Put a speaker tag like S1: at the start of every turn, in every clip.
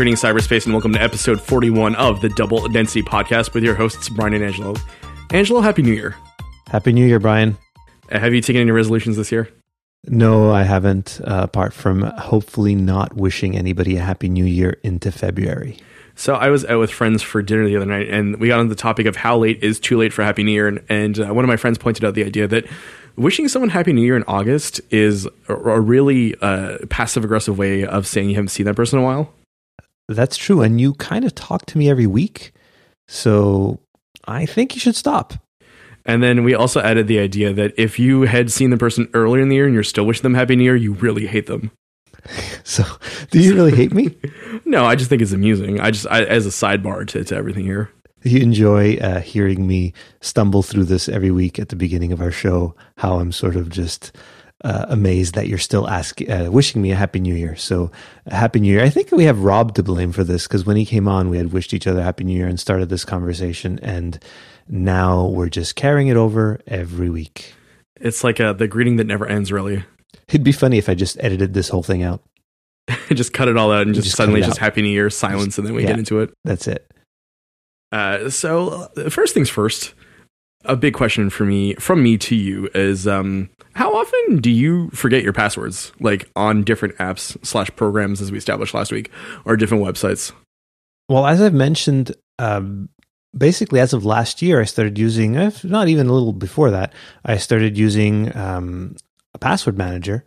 S1: Greetings, cyberspace, and welcome to episode 41 of the Double Density Podcast with your hosts, Brian and Angelo. Angelo, Happy New Year.
S2: Happy New Year, Brian.
S1: Uh, have you taken any resolutions this year?
S2: No, I haven't, uh, apart from hopefully not wishing anybody a Happy New Year into February.
S1: So I was out with friends for dinner the other night, and we got on the topic of how late is too late for Happy New Year, and, and uh, one of my friends pointed out the idea that wishing someone Happy New Year in August is a, a really uh, passive aggressive way of saying you haven't seen that person in a while.
S2: That's true. And you kind of talk to me every week. So I think you should stop.
S1: And then we also added the idea that if you had seen the person earlier in the year and you're still wishing them Happy New Year, you really hate them.
S2: So, do you really hate me?
S1: no, I just think it's amusing. I just, I, as a sidebar to, to everything here.
S2: You enjoy uh, hearing me stumble through this every week at the beginning of our show, how I'm sort of just uh, amazed that you're still asking, uh, wishing me a happy new year. So, happy new year. I think we have Rob to blame for this because when he came on, we had wished each other happy new year and started this conversation, and now we're just carrying it over every week.
S1: It's like uh, the greeting that never ends, really.
S2: It'd be funny if I just edited this whole thing out.
S1: just cut it all out and just, just suddenly just Happy New Year silence, and then we yeah, get into it.
S2: That's it.
S1: Uh, so uh, first things first, a big question for me from me to you is um, how often do you forget your passwords? Like on different apps slash programs as we established last week or different websites?
S2: Well as i've mentioned um, basically as of last year i started using if not even a little before that i started using um, a password manager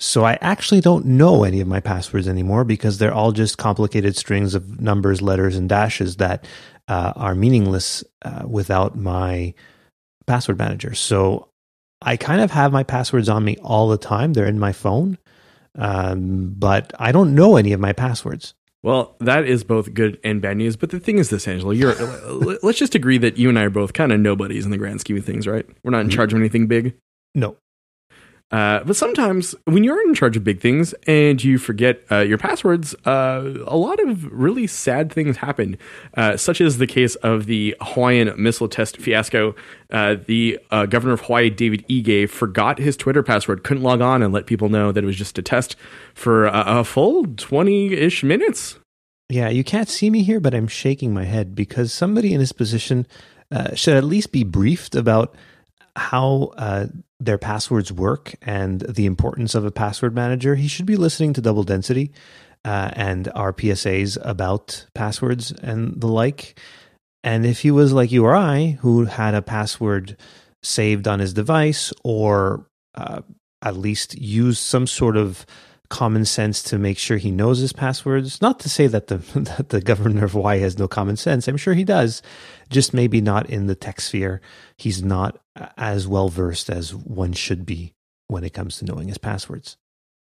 S2: so i actually don't know any of my passwords anymore because they're all just complicated strings of numbers letters and dashes that uh, are meaningless uh, without my password manager. So I kind of have my passwords on me all the time. They're in my phone, um, but I don't know any of my passwords.
S1: Well, that is both good and bad news. But the thing is, this Angelo, you're let's just agree that you and I are both kind of nobodies in the grand scheme of things, right? We're not in mm-hmm. charge of anything big.
S2: No,
S1: uh, but sometimes when you're in charge of big things and you forget uh, your passwords, uh, a lot of really sad things happen, uh, such as the case of the Hawaiian missile test fiasco. Uh, the uh, governor of Hawaii, David Ige, forgot his Twitter password, couldn't log on and let people know that it was just a test for a, a full 20 ish minutes.
S2: Yeah, you can't see me here, but I'm shaking my head because somebody in his position should at least be briefed about how uh, their passwords work and the importance of a password manager, he should be listening to Double Density uh, and our PSAs about passwords and the like. And if he was like you or I, who had a password saved on his device or uh, at least used some sort of common sense to make sure he knows his passwords. Not to say that the that the governor of Hawaii has no common sense. I'm sure he does, just maybe not in the tech sphere. He's not as well versed as one should be when it comes to knowing his passwords.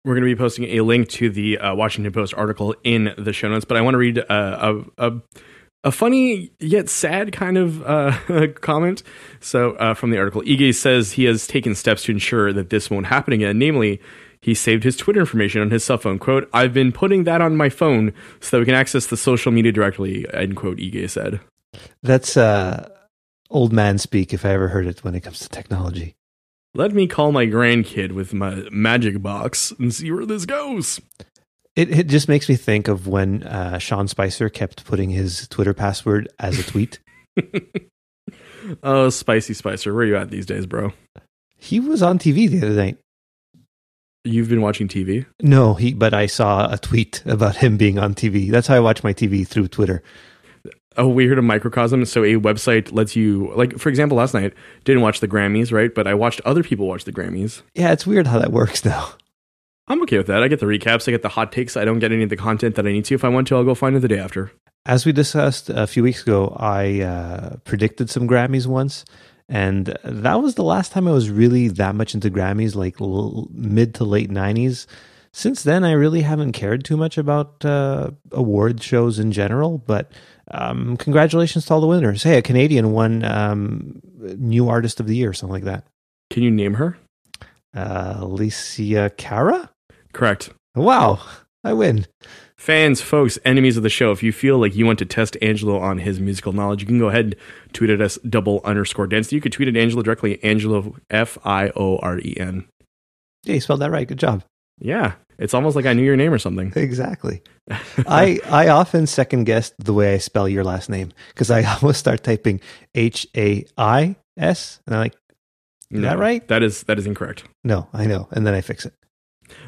S1: We're going to be posting a link to the uh, Washington Post article in the show notes, but I want to read uh, a, a a funny yet sad kind of uh, comment. So, uh, from the article, Ige says he has taken steps to ensure that this won't happen again. Namely, he saved his Twitter information on his cell phone. Quote, I've been putting that on my phone so that we can access the social media directly, end quote, Ige said.
S2: That's uh, old man speak if I ever heard it when it comes to technology.
S1: Let me call my grandkid with my magic box and see where this goes.
S2: It, it just makes me think of when uh, Sean Spicer kept putting his Twitter password as a tweet.
S1: oh, Spicy Spicer, where are you at these days, bro?
S2: He was on TV the other night.
S1: You've been watching TV?
S2: No, he. But I saw a tweet about him being on TV. That's how I watch my TV through Twitter.
S1: Oh, we heard a microcosm. So a website lets you, like, for example, last night didn't watch the Grammys, right? But I watched other people watch the Grammys.
S2: Yeah, it's weird how that works now.
S1: I'm okay with that. I get the recaps, I get the hot takes. I don't get any of the content that I need to. If I want to, I'll go find it the day after.
S2: As we discussed a few weeks ago, I uh, predicted some Grammys once, and that was the last time I was really that much into Grammys, like l- mid to late 90s. Since then, I really haven't cared too much about uh, award shows in general, but um, congratulations to all the winners. Hey, a Canadian won um, New Artist of the Year, something like that.
S1: Can you name her?
S2: Uh, Alessia Cara?
S1: Correct.
S2: Wow, I win
S1: fans, folks, enemies of the show, if you feel like you want to test Angelo on his musical knowledge, you can go ahead and tweet at us double underscore density. You could tweet at Angelo directly, Angelo F I O R E N.
S2: Yeah, you spelled that right. Good job.
S1: Yeah, it's almost like I knew your name or something.
S2: Exactly. I I often second guess the way I spell your last name because I always start typing H A I S and I'm like, is that right?
S1: That is that is incorrect.
S2: No, I know, and then I fix it.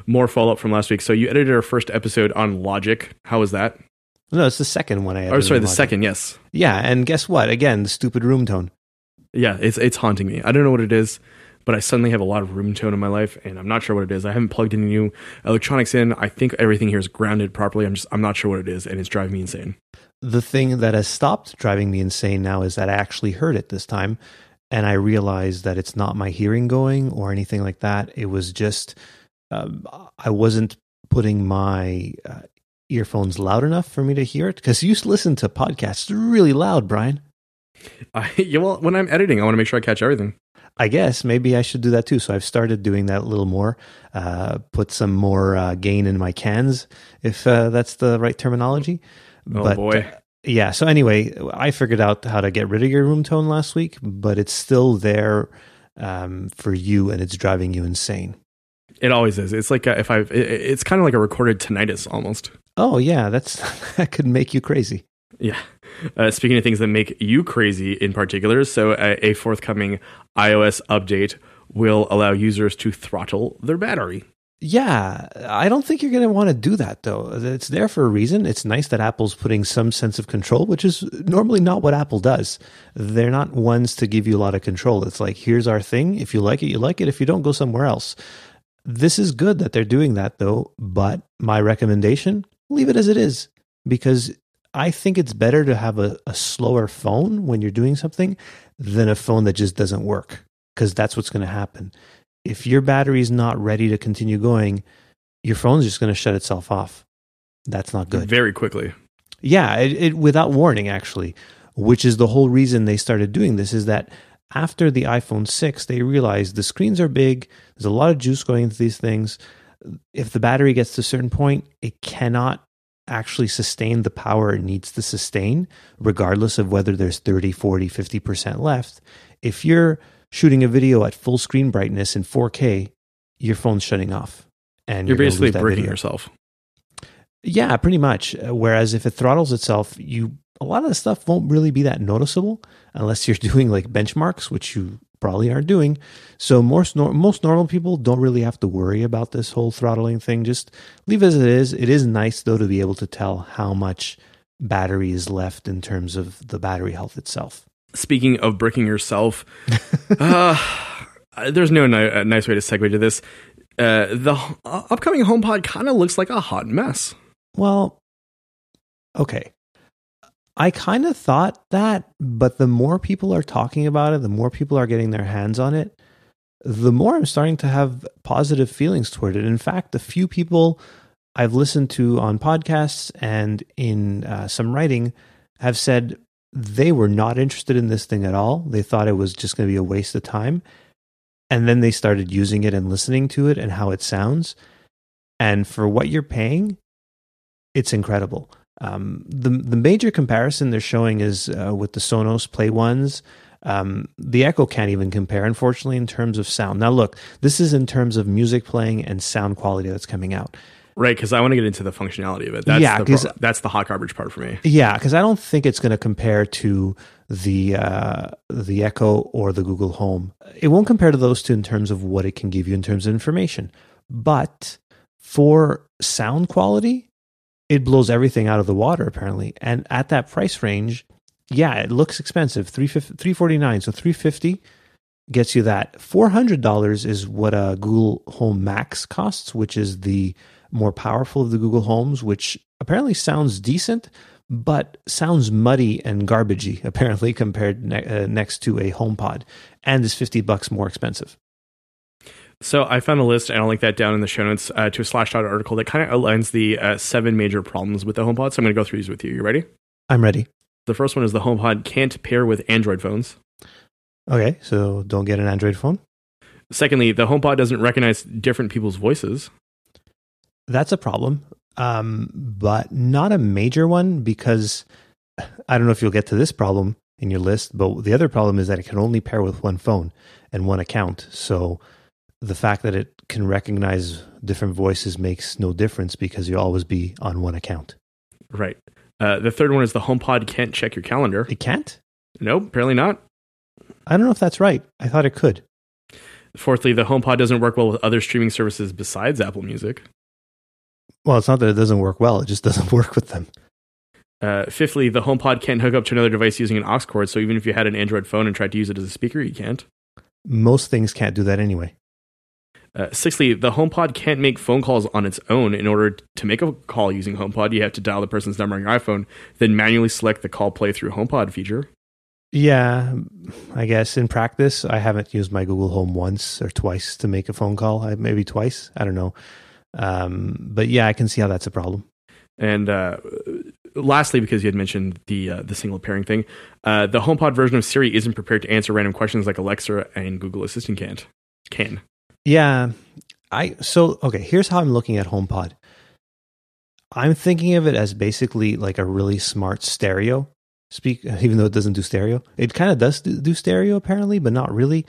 S1: More follow up from last week. So you edited our first episode on Logic. How was that?
S2: No, it's the second one I.
S1: Oh, sorry, the
S2: Logic.
S1: second. Yes.
S2: Yeah, and guess what? Again, the stupid room tone.
S1: Yeah, it's it's haunting me. I don't know what it is, but I suddenly have a lot of room tone in my life, and I'm not sure what it is. I haven't plugged any new electronics in. I think everything here is grounded properly. I'm just I'm not sure what it is, and it's driving me insane.
S2: The thing that has stopped driving me insane now is that I actually heard it this time, and I realized that it's not my hearing going or anything like that. It was just um, I wasn't putting my uh, earphones loud enough for me to hear it because you used to listen to podcasts really loud, Brian.
S1: I, yeah, well, when I'm editing, I want to make sure I catch everything.
S2: I guess maybe I should do that too. So I've started doing that a little more. Uh, put some more uh, gain in my cans, if uh, that's the right terminology.
S1: Oh boy.
S2: uh, yeah. So anyway, I figured out how to get rid of your room tone last week, but it's still there um, for you, and it's driving you insane.
S1: It always is. It's like uh if I, it, it's kind of like a recorded tinnitus almost.
S2: Oh yeah, that's that could make you crazy.
S1: Yeah. Uh, speaking of things that make you crazy in particular, so a, a forthcoming iOS update will allow users to throttle their battery.
S2: Yeah, I don't think you're going to want to do that though. It's there for a reason. It's nice that Apple's putting some sense of control, which is normally not what Apple does. They're not ones to give you a lot of control. It's like, here's our thing. If you like it, you like it. If you don't, go somewhere else. This is good that they're doing that though, but my recommendation, leave it as it is because I think it's better to have a, a slower phone when you're doing something than a phone that just doesn't work because that's what's going to happen if your battery is not ready to continue going, your phone's just going to shut itself off. That's not good.
S1: Very quickly.
S2: Yeah, it, it, without warning, actually, which is the whole reason they started doing this. Is that after the iPhone 6, they realized the screens are big, there's a lot of juice going into these things. If the battery gets to a certain point, it cannot actually sustain the power it needs to sustain, regardless of whether there's 30, 40, 50% left. If you're shooting a video at full screen brightness in 4K, your phone's shutting off, and
S1: you're,
S2: you're
S1: basically breaking
S2: video.
S1: yourself.
S2: Yeah, pretty much. Uh, whereas if it throttles itself, you a lot of the stuff won't really be that noticeable unless you're doing like benchmarks, which you probably aren't doing. So most most normal people don't really have to worry about this whole throttling thing. Just leave as it is. It is nice though to be able to tell how much battery is left in terms of the battery health itself
S1: speaking of bricking yourself, uh, there's no ni- nice way to segue to this. Uh, the uh, upcoming HomePod kind of looks like a hot mess.
S2: Well, okay. I kind of thought that, but the more people are talking about it, the more people are getting their hands on it, the more I'm starting to have positive feelings toward it. In fact, the few people I've listened to on podcasts and in uh, some writing have said they were not interested in this thing at all. They thought it was just going to be a waste of time. And then they started using it and listening to it and how it sounds. And for what you're paying, it's incredible. Um, the the major comparison they're showing is uh, with the Sonos Play Ones. Um, the Echo can't even compare, unfortunately, in terms of sound. Now, look, this is in terms of music playing and sound quality that's coming out.
S1: Right, because I want to get into the functionality of it. That's
S2: Yeah,
S1: the that's the hot garbage part for me.
S2: Yeah, because I don't think it's going to compare to the uh, the Echo or the Google Home. It won't compare to those two in terms of what it can give you in terms of information. But for sound quality, it blows everything out of the water apparently. And at that price range, yeah, it looks expensive. 349 so 350 gets you that. $400 is what a Google Home Max costs, which is the more powerful of the Google Homes, which apparently sounds decent, but sounds muddy and garbagey, apparently, compared ne- uh, next to a HomePod, and is 50 bucks more expensive.
S1: So I found a list, and I'll link that down in the show notes uh, to a Slashdot article that kind of outlines the uh, seven major problems with the HomePod. So I'm going to go through these with you. You ready?
S2: I'm ready.
S1: The first one is the HomePod can't pair with Android phones.
S2: Okay, so don't get an Android phone.
S1: Secondly, the HomePod doesn't recognize different people's voices.
S2: That's a problem, um, but not a major one because I don't know if you'll get to this problem in your list, but the other problem is that it can only pair with one phone and one account. So the fact that it can recognize different voices makes no difference because you'll always be on one account.
S1: Right. Uh, the third one is the HomePod can't check your calendar.
S2: It can't?
S1: Nope, apparently not.
S2: I don't know if that's right. I thought it could.
S1: Fourthly, the HomePod doesn't work well with other streaming services besides Apple Music.
S2: Well, it's not that it doesn't work well, it just doesn't work with them.
S1: Uh, fifthly, the HomePod can't hook up to another device using an aux cord, so even if you had an Android phone and tried to use it as a speaker, you can't.
S2: Most things can't do that anyway.
S1: Uh, sixthly, the HomePod can't make phone calls on its own. In order to make a call using HomePod, you have to dial the person's number on your iPhone, then manually select the call play through HomePod feature.
S2: Yeah, I guess in practice, I haven't used my Google Home once or twice to make a phone call. Maybe twice. I don't know. Um, but yeah, I can see how that's a problem.
S1: And uh, lastly, because you had mentioned the uh, the single pairing thing, uh, the HomePod version of Siri isn't prepared to answer random questions like Alexa and Google Assistant can't. Can.
S2: Yeah, I so okay. Here's how I'm looking at HomePod. I'm thinking of it as basically like a really smart stereo speak, even though it doesn't do stereo. It kind of does do, stereo apparently, but not really.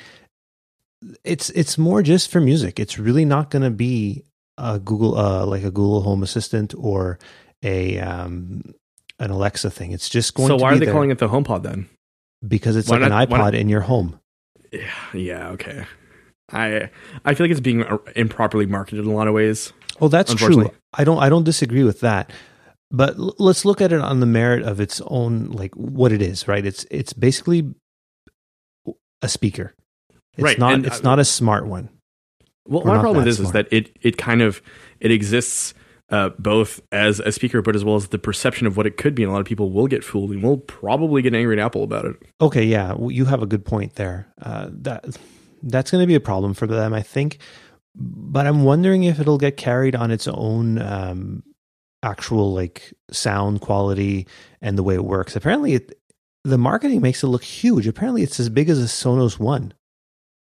S2: It's it's more just for music. It's really not going to be a Google uh, like a Google Home Assistant or a um, an Alexa thing. It's just going. To
S1: So
S2: why
S1: are they
S2: there
S1: calling it the HomePod then?
S2: Because it's
S1: why
S2: like
S1: not-
S2: an iPod in your home.
S1: Yeah, yeah, okay. I I feel like it's being uh, improperly marketed in a lot of ways.
S2: Well, that's true. I don't I don't disagree with that. But l- let's look at it on the merit of its own like what it is, right? It's it's basically a speaker. It's
S1: Right,
S2: not
S1: and,
S2: it's
S1: uh,
S2: not a smart one.
S1: Well,
S2: Or
S1: my problem with this is that it it kind of it exists uh, both as a speaker, but as well as the perception of what it could be, and a lot of people will get fooled and will probably get angry at Apple about it.
S2: Okay, yeah, well, you have a good point there. Uh, that that's going to be a problem for them, I think. But I'm wondering if it'll get carried on its own um, actual like sound quality and the way it works. Apparently, it, the marketing makes it look huge. Apparently, it's as big as a Sonos One.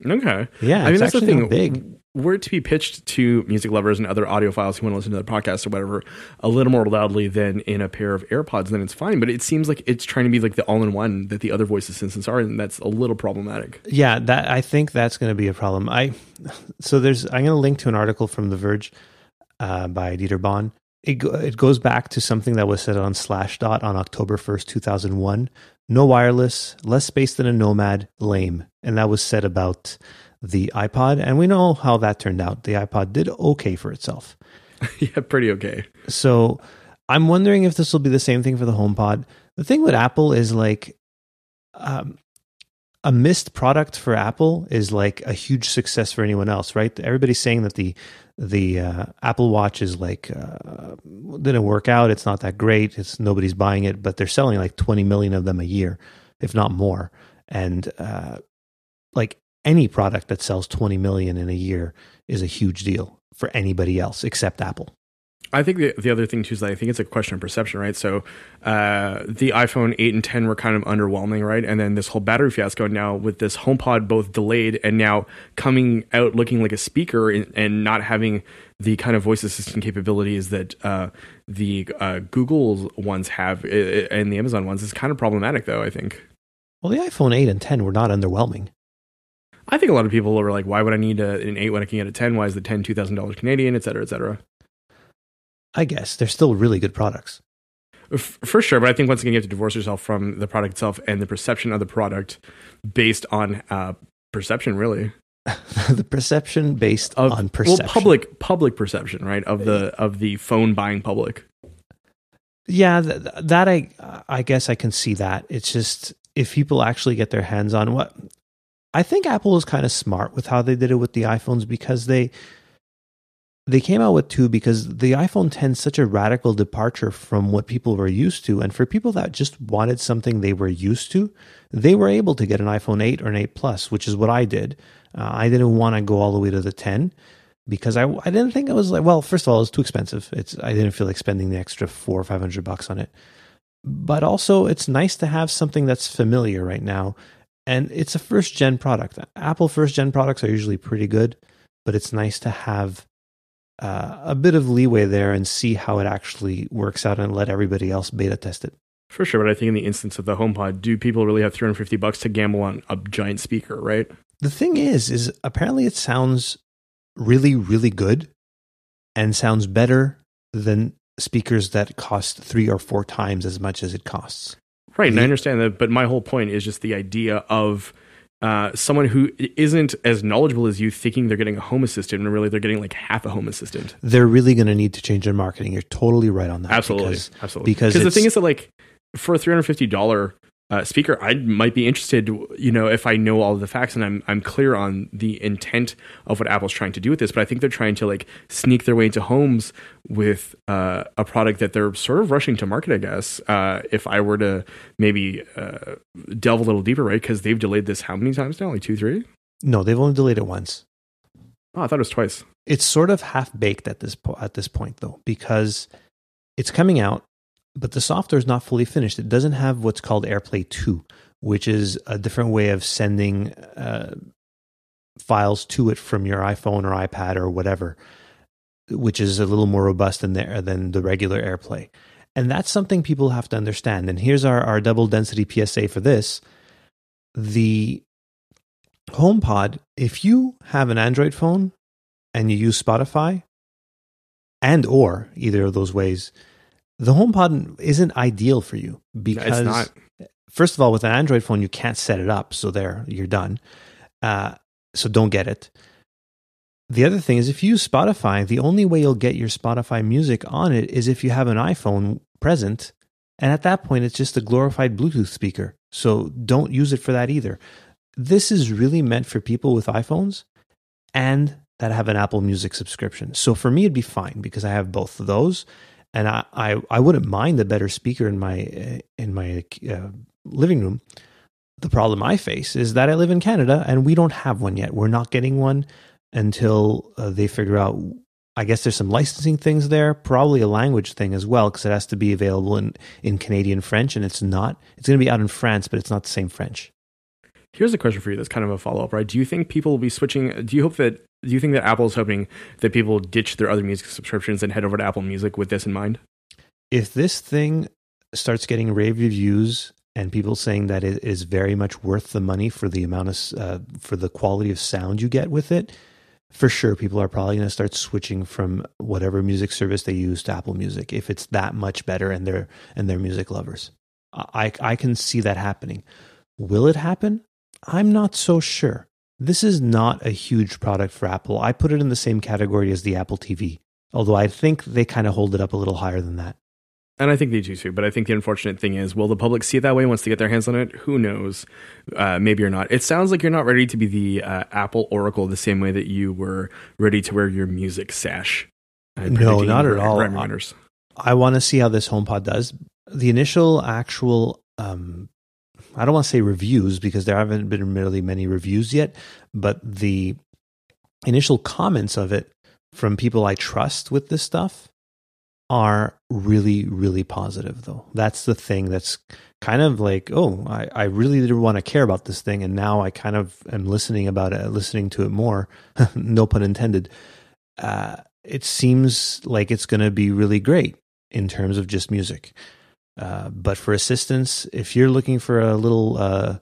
S1: Okay,
S2: Yeah,
S1: I mean
S2: it's
S1: that's the thing.
S2: big.
S1: Were it to be pitched to music lovers and other audiophiles who want to listen to the podcast or whatever a little more loudly than in a pair of AirPods, then it's fine. But it seems like it's trying to be like the all-in-one that the other voice assistants are, and that's a little problematic.
S2: Yeah, that I think that's going to be a problem. I so there's I'm going to link to an article from The Verge uh, by Dieter Bohn. It it goes back to something that was said on Slashdot on October first, two thousand one. No wireless, less space than a Nomad, lame, and that was said about the iPod. And we know how that turned out. The iPod did okay for itself.
S1: yeah, pretty okay.
S2: So I'm wondering if this will be the same thing for the HomePod. The thing with Apple is like um, a missed product for Apple is like a huge success for anyone else, right? Everybody's saying that the the uh, Apple Watch is like uh, didn't work out. It's not that great. It's nobody's buying it, but they're selling like 20 million of them a year, if not more. And uh, like any product that sells 20 million in a year is a huge deal for anybody else except Apple.
S1: I think the, the other thing too is that I think it's a question of perception, right? So uh, the iPhone 8 and 10 were kind of underwhelming, right? And then this whole battery fiasco now with this HomePod both delayed and now coming out looking like a speaker and, and not having the kind of voice assistant capabilities that uh, the uh, Google's ones have uh, and the Amazon ones is kind of problematic, though. I think.
S2: Well, the iPhone 8 and 10 were not underwhelming.
S1: I think a lot of people were like, "Why would I need a, an 8 when I can get a 10? Why is the 10 two thousand dollars Canadian, et cetera, et cetera."
S2: I guess they're still really good products.
S1: F- For sure, but I think once again you have to divorce yourself from the product itself and the perception of the product based on uh, perception, really
S2: the perception based
S1: of
S2: on perception.
S1: well public public perception, right of the of the phone buying public.
S2: Yeah, th- that I I guess I can see that. It's just if people actually get their hands on what I think Apple was kind of smart with how they did it with the iPhones because they they came out with two because the iPhone 10 is such a radical departure from what people were used to and for people that just wanted something they were used to, they were able to get an iPhone 8 or an 8 Plus, which is what I did. Uh, I didn't want to go all the way to the 10 because I I didn't think it was like well, first of all, it's too expensive. It's I didn't feel like spending the extra 4 or 500 bucks on it. But also it's nice to have something that's familiar right now and it's a first gen product. Apple first gen products are usually pretty good, but it's nice to have uh, a bit of leeway there and see how it actually works out and let everybody else beta test it.
S1: For sure, but I think in the instance of the HomePod, do people really have 350 bucks to gamble on a giant speaker, right?
S2: The thing is, is apparently it sounds really, really good and sounds better than speakers that cost three or four times as much as it costs.
S1: Right, and I understand that, but my whole point is just the idea of uh, someone who isn't as knowledgeable as you thinking they're getting a home assistant, and really they're getting like half a home assistant.
S2: They're really going to need to change their marketing. You're totally right on that.
S1: Absolutely,
S2: because,
S1: absolutely.
S2: Because
S1: the thing is that like for a three hundred fifty dollar uh, speaker, I might be interested, you know, if I know all the facts and I'm I'm clear on the intent of what Apple's trying to do with this. But I think they're trying to like sneak their way into homes with uh, a product that they're sort of rushing to market. I guess uh, if I were to maybe uh, delve a little deeper, right? Because they've delayed this how many times now? Like two, three?
S2: No, they've only delayed it once.
S1: Oh, I thought it was twice.
S2: It's sort of half baked at this po- at this point though, because it's coming out but the software is not fully finished. It doesn't have what's called AirPlay 2, which is a different way of sending uh, files to it from your iPhone or iPad or whatever, which is a little more robust than the, than the regular AirPlay. And that's something people have to understand. And here's our, our double density PSA for this. The HomePod, if you have an Android phone and you use Spotify and or either of those ways, the HomePod isn't ideal for you because first of all, with an Android phone, you can't set it up. So there, you're done. Uh, so don't get it. The other thing is if you use Spotify, the only way you'll get your Spotify music on it is if you have an iPhone present. And at that point, it's just a glorified Bluetooth speaker. So don't use it for that either. This is really meant for people with iPhones and that have an Apple Music subscription. So for me, it'd be fine because I have both of those and I, I, I wouldn't mind a better speaker in my in my uh, living room. The problem I face is that I live in Canada and we don't have one yet. We're not getting one until uh, they figure out. I guess there's some licensing things there, probably a language thing as well, because it has to be available in in Canadian French, and it's not. It's going to be out in France, but it's not the same French.
S1: Here's a question for you that's kind of a follow up, right? Do you think people will be switching? Do you hope that do you think that Apple is hoping that people ditch their other music subscriptions and head over to Apple Music with this in mind?
S2: If this thing starts getting rave reviews and people saying that it is very much worth the money for the amount of uh, for the quality of sound you get with it, for sure people are probably going to start switching from whatever music service they use to Apple Music if it's that much better and they're and they're music lovers. I I can see that happening. Will it happen? I'm not so sure. This is not a huge product for Apple. I put it in the same category as the Apple TV, although I think they kind of hold it up a little higher than that.
S1: And I think they do too. But I think the unfortunate thing is, will the public see it that way once they get their hands on it? Who knows? Uh, maybe or not. It sounds like you're not ready to be the uh, Apple Oracle the same way that you were ready to wear your music sash.
S2: No, not at all. I want to see how this HomePod does. The initial actual um, I don't want to say reviews because there haven't been really many reviews yet, but the initial comments of it from people I trust with this stuff are really, really positive, though. That's the thing that's kind of like, oh, I, I really didn't want to care about this thing. And now I kind of am listening about it, listening to it more. no pun intended. Uh, it seems like it's going to be really great in terms of just music. Uh, but for assistance, if you're looking for a little uh,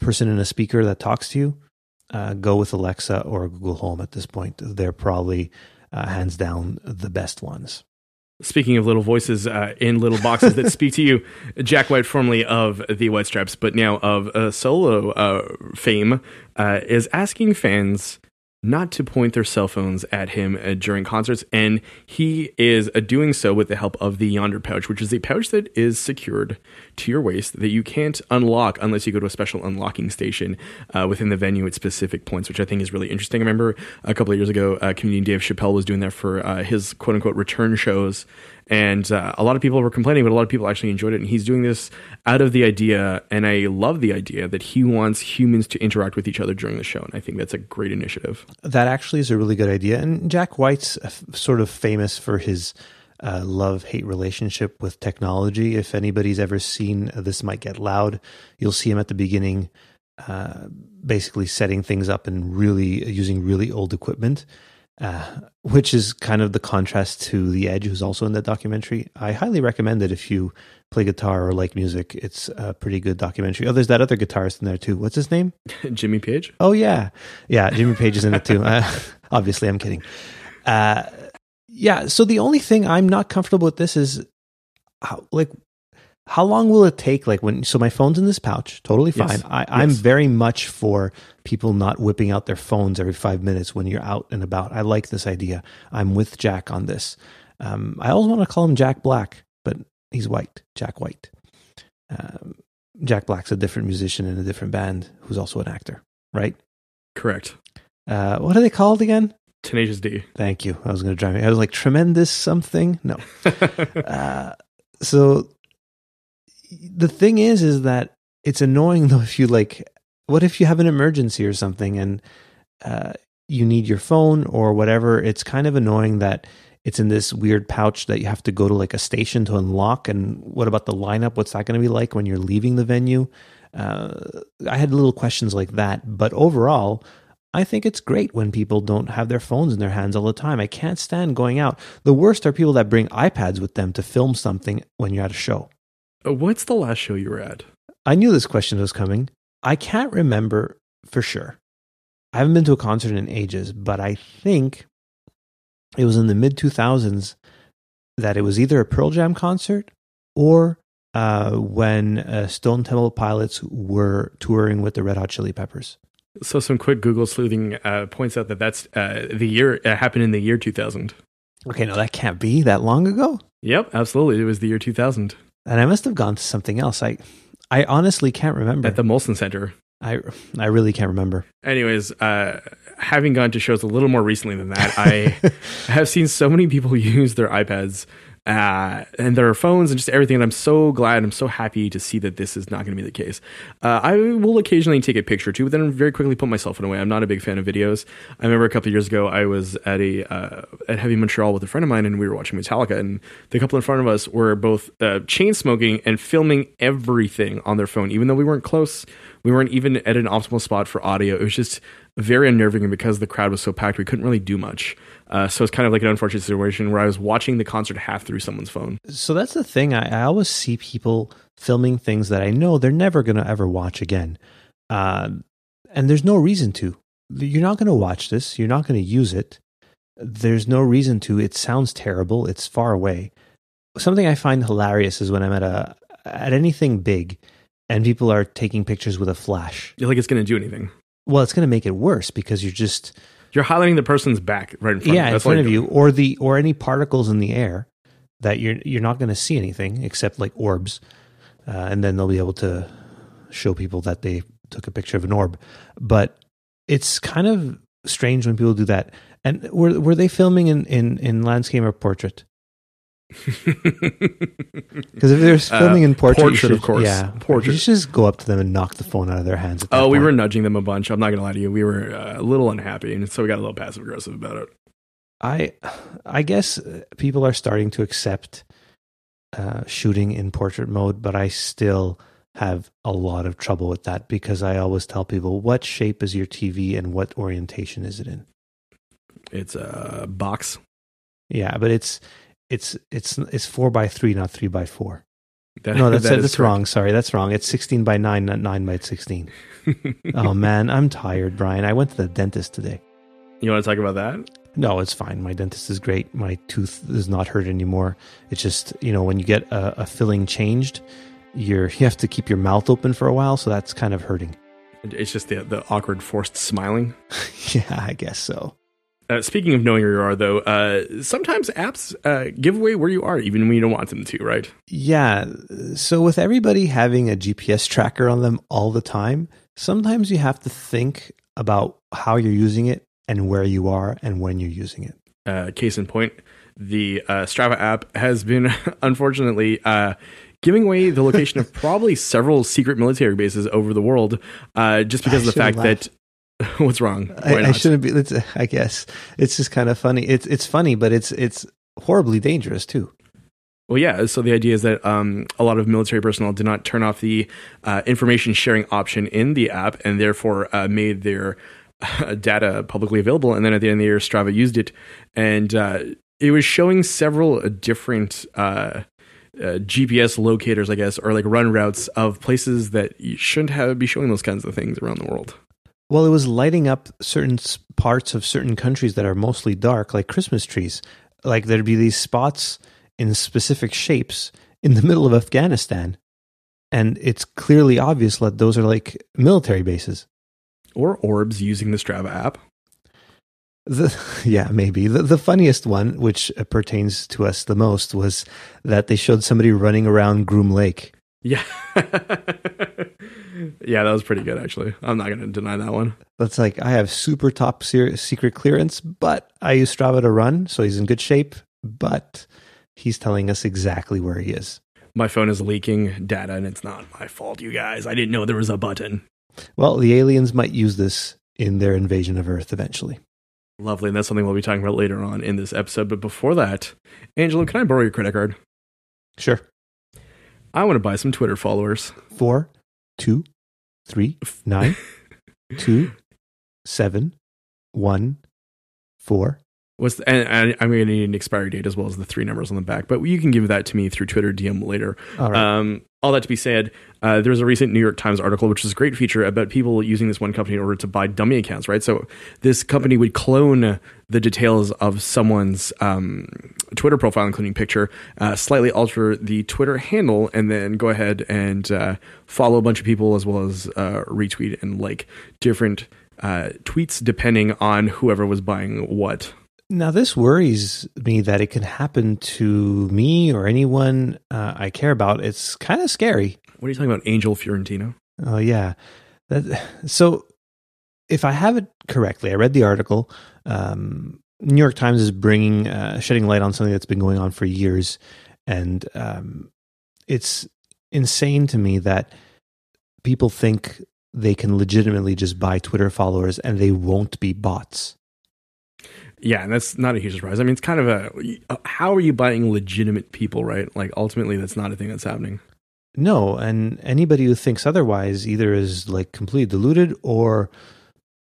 S2: person in a speaker that talks to you, uh, go with Alexa or Google Home at this point. They're probably uh, hands down the best ones.
S1: Speaking of little voices uh, in little boxes that speak to you, Jack White, formerly of the White Stripes, but now of solo fame, is asking fans not to point their cell phones at him uh, during concerts, and he is uh, doing so with the help of the Yondr pouch, which is a pouch that is secured to your waist that you can't unlock unless you go to a special unlocking station uh, within the venue at specific points, which I think is really interesting. I remember a couple of years ago, uh, comedian Dave Chappelle was doing that for uh, his quote unquote return shows and uh, a lot of people were complaining, but a lot of people actually enjoyed it. And he's doing this out of the idea, and I love the idea that he wants humans to interact with each other during the show. And I think that's a great initiative.
S2: That actually is a really good idea. And Jack White's sort of famous for his uh, love hate relationship with technology. If anybody's ever seen uh, This Might Get Loud, you'll see him at the beginning. Uh, basically setting things up and really using really old equipment uh, which is kind of the contrast to The Edge, who's also in that documentary. I highly recommend it if you play guitar or like music. It's a pretty good documentary. Oh, there's that other guitarist in there too. What's his name?
S1: Jimmy Page.
S2: Oh yeah, yeah. Jimmy Page is in it too. Uh, obviously, I'm kidding. Uh, yeah. So the only thing I'm not comfortable with this is how, like how long will it take? Like when so my phone's in this pouch totally fine.
S1: Yes.
S2: I, i'm
S1: Yes.
S2: very much for people not whipping out their phones every five minutes when you're out and about. I like this idea. I'm with jack on this. Um, i always want to call him jack black but he's white jack white. Um, jack black's a different musician in a different band who's also an actor right?
S1: Correct.
S2: uh, what are they called again?
S1: Tenacious D.
S2: thank you. I was going to drive me. I was like tremendous something? No. Uh, so the thing is is that it's annoying though if you like what if you have an emergency or something and uh, you need your phone or whatever it's kind of annoying that it's in this weird pouch that you have to go to like a station to unlock and what about the lineup what's that going to be like when you're leaving the venue uh, i had little questions like that but overall I think it's great when people don't have their phones in their hands all the time. I can't stand going out. The worst are people that bring iPads with them to film something when you're at a show.
S1: Uh, What's the last show you were at?
S2: I knew this question was coming. I can't remember for sure. I haven't been to a concert in ages, but I think it was in the mid 2000s that it was either a Pearl Jam concert or uh, when uh, Stone Temple Pilots were touring with the Red Hot Chili Peppers.
S1: So some quick Google sleuthing uh, points out that that's uh, the year it happened in the year 2000.
S2: Okay, no, that can't be that long ago.
S1: Yep, absolutely. It was the year 2000
S2: And I must have gone to something else. I, I honestly can't remember.
S1: at the Molson Center.
S2: I, I really can't remember.
S1: Anyways, uh, having gone to shows a little more recently than that, I have seen so many people use their iPads uh, and are phones and just everything. And I'm so glad, I'm so happy to see that this is not going to be the case. Uh, I will occasionally take a picture too, but then very quickly put myself cell phone away. I'm not a big fan of videos. I remember a couple years ago, I was at a uh, at Heavy Montreal with a friend of mine, and we were watching Metallica, and the couple in front of us were both uh, chain smoking and filming everything on their phone, even though we weren't close. We weren't even at an optimal spot for audio. It was just very unnerving, and because the crowd was so packed, we couldn't really do much. Uh, so it's kind of like an unfortunate situation where I was watching the concert half through someone's phone.
S2: So that's the thing. I, I always see people filming things that I know they're never going to ever watch again. Uh, and there's no reason to. You're not going to watch this. You're not going to use it. There's no reason to. It sounds terrible. It's far away. Something I find hilarious is when I'm at a at anything big and people are taking pictures with a flash.
S1: You're like it's going to do anything.
S2: Well, it's going to make it worse because you're just
S1: You're highlighting the person's back right in front.
S2: yeah
S1: of
S2: in
S1: That's
S2: front of
S1: you're
S2: or the or any particles in the air that you're you're not going to see anything except like orbs uh, and then they'll be able to show people that they took a picture of an orb but it's kind of strange when people do that and were were they filming in in, in landscape or portrait. because if they're filming in portrait,
S1: portrait,
S2: should-
S1: of course.
S2: yeah
S1: Portrait.
S2: you should just go up to them and knock the phone out of their hands at
S1: oh, we
S2: point.
S1: were nudging them a bunch. I'm not going to lie to you. We were uh, a little unhappy, and so we got a little passive aggressive about it.
S2: I I guess uh, people are starting to accept uh, shooting in portrait mode, but I still have a lot of trouble with that because I always tell people what shape is your TV and what orientation is it in.
S1: It's a box.
S2: Yeah, but it's it's it's it's four by three, not three by four.
S1: That-
S2: No, that's
S1: that
S2: that's wrong. Sorry, that's wrong. It's sixteen by nine, not nine by sixteen. oh man, I'm tired, Brian. I went to the dentist today.
S1: you want to talk about that?
S2: No, it's fine. My dentist is great. My tooth is not hurt anymore. It's just you know when you get a, a filling changed, you're you have to keep your mouth open for a while, so that's kind of hurting.
S1: It's just the the awkward forced smiling.
S2: yeah, I guess so.
S1: Uh, speaking of knowing where you are, though, uh, sometimes apps uh, give away where you are, even when you don't want them to, right?
S2: Yeah. So with everybody having a GPS tracker on them all the time, sometimes you have to think about how you're using it and where you are and when you're using it.
S1: Uh, case in point, the uh, Strava app has been unfortunately uh, giving away the location of probably several secret military bases over the world, uh, just because
S2: I
S1: of the fact that. What's wrong?
S2: I, I shouldn't be. It's, I guess it's just kind of funny. It's it's funny, but it's it's horribly dangerous too.
S1: Well, yeah. So the idea is that um, a lot of military personnel did not turn off the uh, information sharing option in the app, and therefore uh, made their data publicly available, and then at the end of the year, Strava used it, and uh, it was showing several different. Uh, uh, GPS locators, I guess, or like run routes of places that you shouldn't have be showing those kinds of things around the world.
S2: Well, it was lighting up certain parts of certain countries that are mostly dark, like Christmas trees. Like there'd be these spots in specific shapes in the middle of Afghanistan, and it's clearly obvious that those are like military bases
S1: or orbs using the Strava app.
S2: The, yeah, maybe. The, the funniest one, which pertains to us the most, was that they showed somebody running around Groom Lake.
S1: Yeah. yeah, that was pretty good, actually. I'm not going to deny that one.
S2: That's like, I have super top secret clearance, but I use Strava to run, so he's in good shape, but he's telling us exactly where he is.
S1: My phone is leaking data, and it's not my fault, you guys. I didn't know there was a button.
S2: Well, the aliens might use this in their invasion of Earth eventually.
S1: Lovely. And that's something we'll be talking about later on in this episode. But before that, Angelo, can I borrow your credit card?
S2: Sure.
S1: I want to buy some Twitter followers.
S2: Four, two, three, nine, two, seven, one, four.
S1: What's the, and, and I'm going to need an expiry date as well as the three numbers on the back, but you can give that to me through Twitter DM later.
S2: All right.
S1: Um, all that to be said, uh, there was a recent New York Times article, which is a great feature about people using this one company in order to buy dummy accounts, right? So this company would clone the details of someone's um, Twitter profile, including picture, uh, slightly alter the Twitter handle, and then go ahead and uh, follow a bunch of people as well as uh, retweet and like different uh, tweets depending on whoever was buying what.
S2: Now, this worries me that it can happen to me or anyone uh, I care about. It's kind of scary.
S1: What are you talking about, Angel Fiorentino?
S2: Oh, yeah. That, so, if I have it correctly, I read the article. Um, New York Times is bringing, uh, shedding light on something that's been going on for years. And um, it's insane to me that people think they can legitimately just buy Twitter followers and they won't be bots.
S1: Yeah, and that's not a huge surprise. I mean, it's kind of a how are you buying legitimate people, right? Like ultimately, that's not a thing that's happening.
S2: No, and anybody who thinks otherwise either is like completely deluded or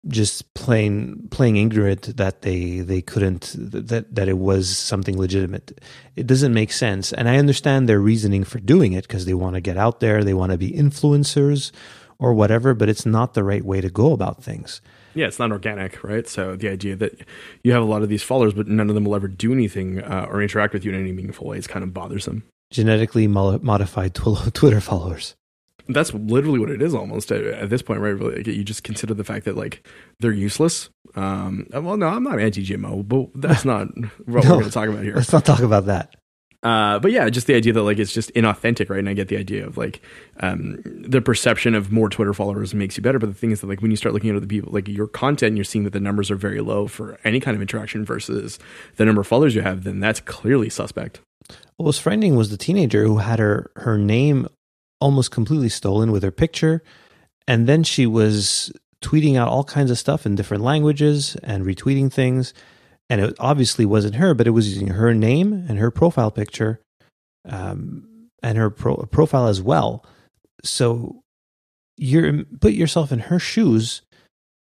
S2: just plain playing ignorant that they they couldn't that that it was something legitimate. It doesn't make sense, and I understand their reasoning for doing it because they want to get out there, they want to be influencers or whatever, but it's not the right way to go about things.
S1: Yeah, it's not organic, right? So the idea that you have a lot of these followers, but none of them will ever do anything uh, or interact with you in any meaningful way is kind of bothersome.
S2: Genetically modified Twitter followers.
S1: That's literally what it is almost at, at this point, right? Like, you just consider the fact that like they're useless. Um, well, no, I'm not anti-GMO, but that's not what no, we're going to talk about here.
S2: Let's not talk about that.
S1: Uh, but yeah, just the idea that like it's just inauthentic, right? And I get the idea of like um, the perception of more Twitter followers makes you better. But the thing is that like when you start looking at other people, like your content, you're seeing that the numbers are very low for any kind of interaction versus the number of followers you have. Then that's clearly suspect.
S2: What was frightening was the teenager who had her her name almost completely stolen with her picture, and then she was tweeting out all kinds of stuff in different languages and retweeting things and it obviously wasn't her, but it was using her name and her profile picture, um, and her pro- profile as well. So you're put yourself in her shoes.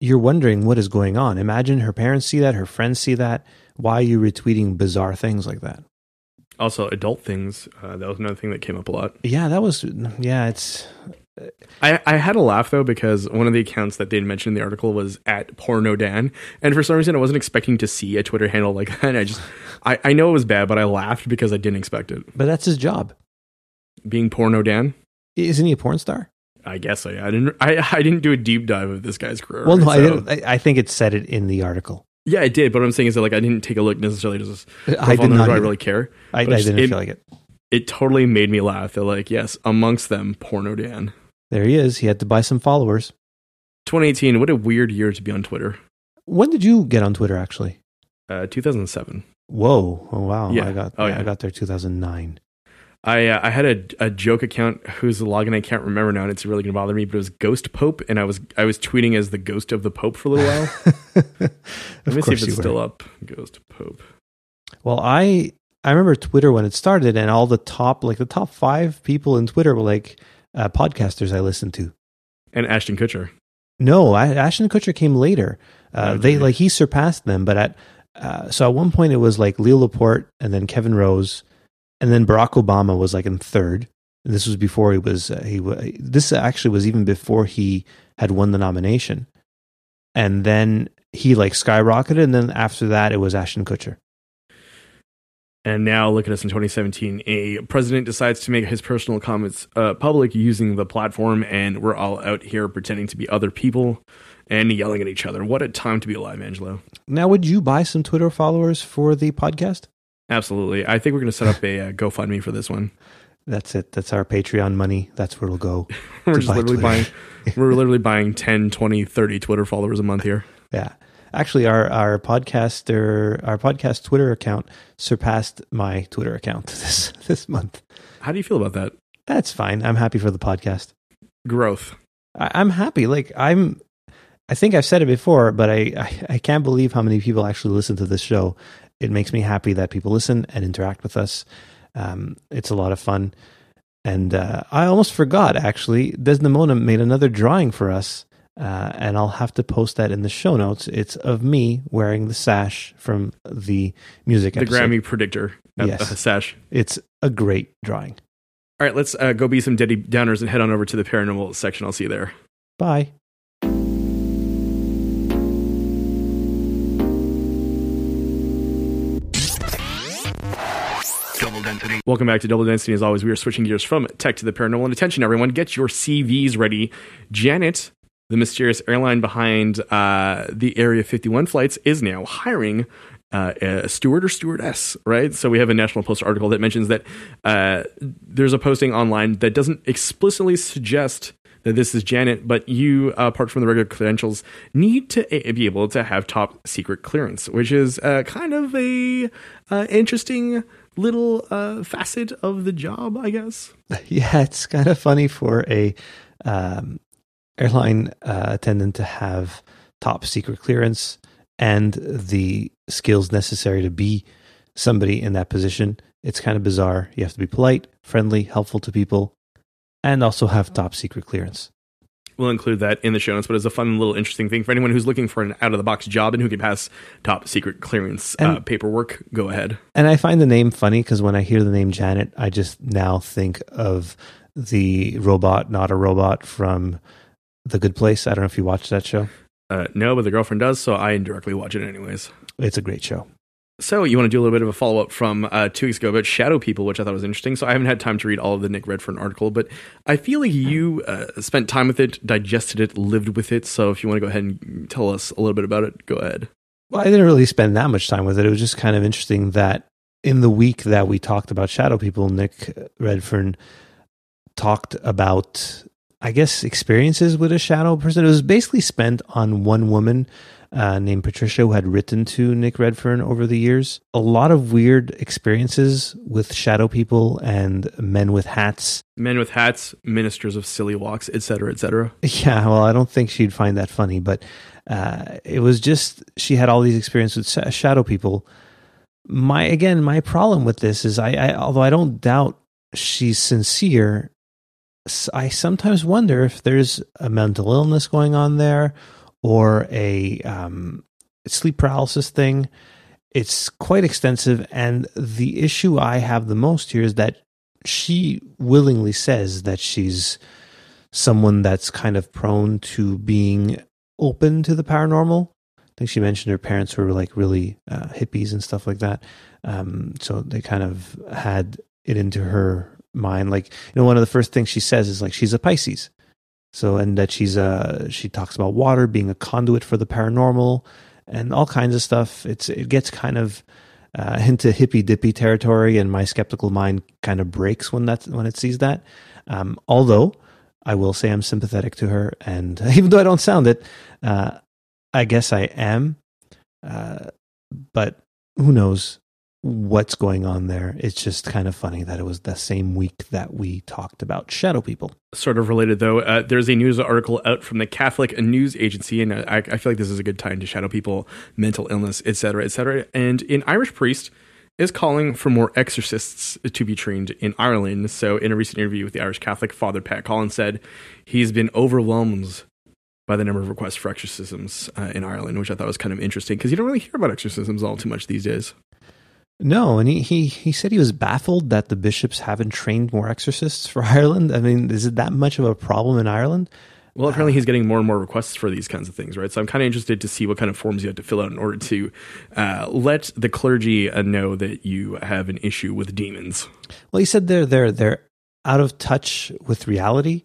S2: You're wondering what is going on. Imagine her parents see that, her friends see that. Why are you retweeting bizarre things like that?
S1: Also, adult things. Uh, that was another thing that came up a lot.
S2: Yeah, that was. Yeah, it's
S1: I, I had a laugh though because one of the accounts that they mentioned in the article was at porno dan and for some reason i wasn't expecting to see a twitter handle like that i just I, I know it was bad but i laughed because i didn't expect it
S2: but that's his job
S1: being porno dan
S2: isn't he a porn star
S1: i guess so yeah. i didn't I, I didn't do a deep dive of this guy's career
S2: well no so. i didn't I, I think it said it in the article
S1: yeah, it did. But what I'm saying is that like I didn't take a look necessarily. Just
S2: I did not.
S1: Do I really care?
S2: I, I didn't it, feel like it.
S1: It totally made me laugh. That like yes, amongst them, porno Dan.
S2: There he is. He had to buy some followers.
S1: 2018. What a weird year to be on Twitter.
S2: When did you get on Twitter? Actually,
S1: uh, 2007.
S2: Whoa! Oh wow!
S1: Yeah.
S2: I got.
S1: Oh, yeah.
S2: I got there 2009.
S1: I uh, I had a, a joke account whose login I can't remember now, and it's really gonna bother me. But it was Ghost Pope, and I was I was tweeting as the ghost of the Pope for a little while. Let me see if it's still up. Ghost Pope.
S2: Well, I I remember Twitter when it started, and all the top like the top five people in Twitter were like uh, podcasters I listen to.
S1: And Ashton Kutcher.
S2: No, Ashton Kutcher came later. Uh, they like he surpassed them, but at uh, so at one point it was like Leo Laporte and then Kevin Rose, and then Barack Obama was like in third. And this was before he was uh, he this actually was even before he had won the nomination, and then he like skyrocketed, and then after that it was Ashton Kutcher.
S1: And now look at us in 2017. A president decides to make his personal comments uh, public using the platform, and we're all out here pretending to be other people and yelling at each other. What a time to be alive, Angelo.
S2: Now, would you buy some Twitter followers for the podcast?
S1: Absolutely. I think we're going to set up a uh, GoFundMe for this one.
S2: That's it. That's our Patreon money. That's where it'll go.
S1: we're just literally Twitter. buying we're literally buying 10, 20, 30 Twitter followers a month here.
S2: Yeah. Actually our our podcaster our podcast Twitter account surpassed my Twitter account this this month.
S1: How do you feel about that?
S2: That's fine. I'm happy for the podcast.
S1: Growth.
S2: I, I'm happy. Like I'm I think I've said it before, but I, I, I can't believe how many people actually listen to this show. It makes me happy that people listen and interact with us. Um, it's a lot of fun. And uh, I almost forgot, actually, Desdemona made another drawing for us, uh, and I'll have to post that in the show notes. It's of me wearing the sash from the music
S1: The
S2: episode.
S1: Grammy predictor uh, yes. sash.
S2: It's a great drawing.
S1: All right, let's uh, go be some Debbie Downers and head on over to the paranormal section. I'll see you there.
S2: Bye.
S1: Density. Welcome back to Double Density. As always, we are switching gears from tech to the paranormal. And attention, everyone, get your CVs ready. Janet, the mysterious airline behind uh, the Area 51 flights, is now hiring uh, a steward or stewardess, right? So we have a National Post article that mentions that uh, there's a posting online that doesn't explicitly suggest that this is Janet, but you, uh, apart from the regular credentials, need to be able to have top secret clearance, which is uh, kind of a uh, interesting little uh, facet of the job, I guess.
S2: Yeah, it's kind of funny for a um, airline uh, attendant to have top secret clearance and the skills necessary to be somebody in that position. It's kind of bizarre. You have to be polite, friendly, helpful to people, and also have top secret clearance.
S1: We'll include that in the show notes, but it's a fun little interesting thing for anyone who's looking for an out of the box job and who can pass top secret clearance uh, and, uh, paperwork. Go ahead.
S2: And I find the name funny because when I hear the name Janet, I just now think of the robot, not a robot from The Good Place. I don't know if you watched that show.
S1: Uh, no, but the girlfriend does, so I indirectly watch it anyways.
S2: It's a great show.
S1: So you want to do a little bit of a follow up from uh, two weeks ago about Shadow People, which I thought was interesting. So I haven't had time to read all of the Nick Redfern article, but I feel like you uh, spent time with it, digested it, lived with it. So if you want to go ahead and tell us a little bit about it, go ahead.
S2: Well, I didn't really spend that much time with it. It was just kind of interesting that in the week that we talked about Shadow People, Nick Redfern talked about, I guess, experiences with a shadow person. It was basically spent on one woman uh, named Patricia who had written to Nick Redfern over the years. A lot of weird experiences with shadow people and men with hats.
S1: Men with hats, ministers of silly walks, etc., etc.
S2: Yeah, well, I don't think she'd find that funny, but uh, it was just she had all these experiences with shadow people. My again, my problem with this is I, I although I don't doubt she's sincere, I sometimes wonder if there's a mental illness going on there or a um, sleep paralysis thing. It's quite extensive. And the issue I have the most here is that she willingly says that she's someone that's kind of prone to being open to the paranormal. I think she mentioned her parents were like really uh, hippies and stuff like that. Um, so they kind of had it into her mind. Like, you know, one of the first things she says is like, she's a Pisces. So, and that she's uh she talks about water being a conduit for the paranormal and all kinds of stuff. It's it gets kind of uh, into hippy dippy territory, and my skeptical mind kind of breaks when that when it sees that. Um, although I will say I'm sympathetic to her, and even though I don't sound it, uh, I guess I am. Uh, but who knows? What's going on there. It's just kind of funny that it was the same week that we talked about shadow people.
S1: Sort of related though, uh, there's a news article out from the Catholic News Agency, and I, I feel like this is a good time to shadow people, mental illness, etc., etc. And an Irish priest is calling for more exorcists to be trained in Ireland. So, in a recent interview with the Irish Catholic, Father Pat Collins said he's been overwhelmed by the number of requests for exorcisms uh, in Ireland, which I thought was kind of interesting because you don't really hear about exorcisms all too much these days.
S2: No, and he, he he said he was baffled that the bishops haven't trained more exorcists for Ireland. I mean, is it that much of a problem in Ireland?
S1: Well, apparently he's getting more and more requests for these kinds of things, right? So I'm kind of interested to see what kind of forms you have to fill out in order to uh, let the clergy uh, know that you have an issue with demons.
S2: Well, he said they're they're they're out of touch with reality.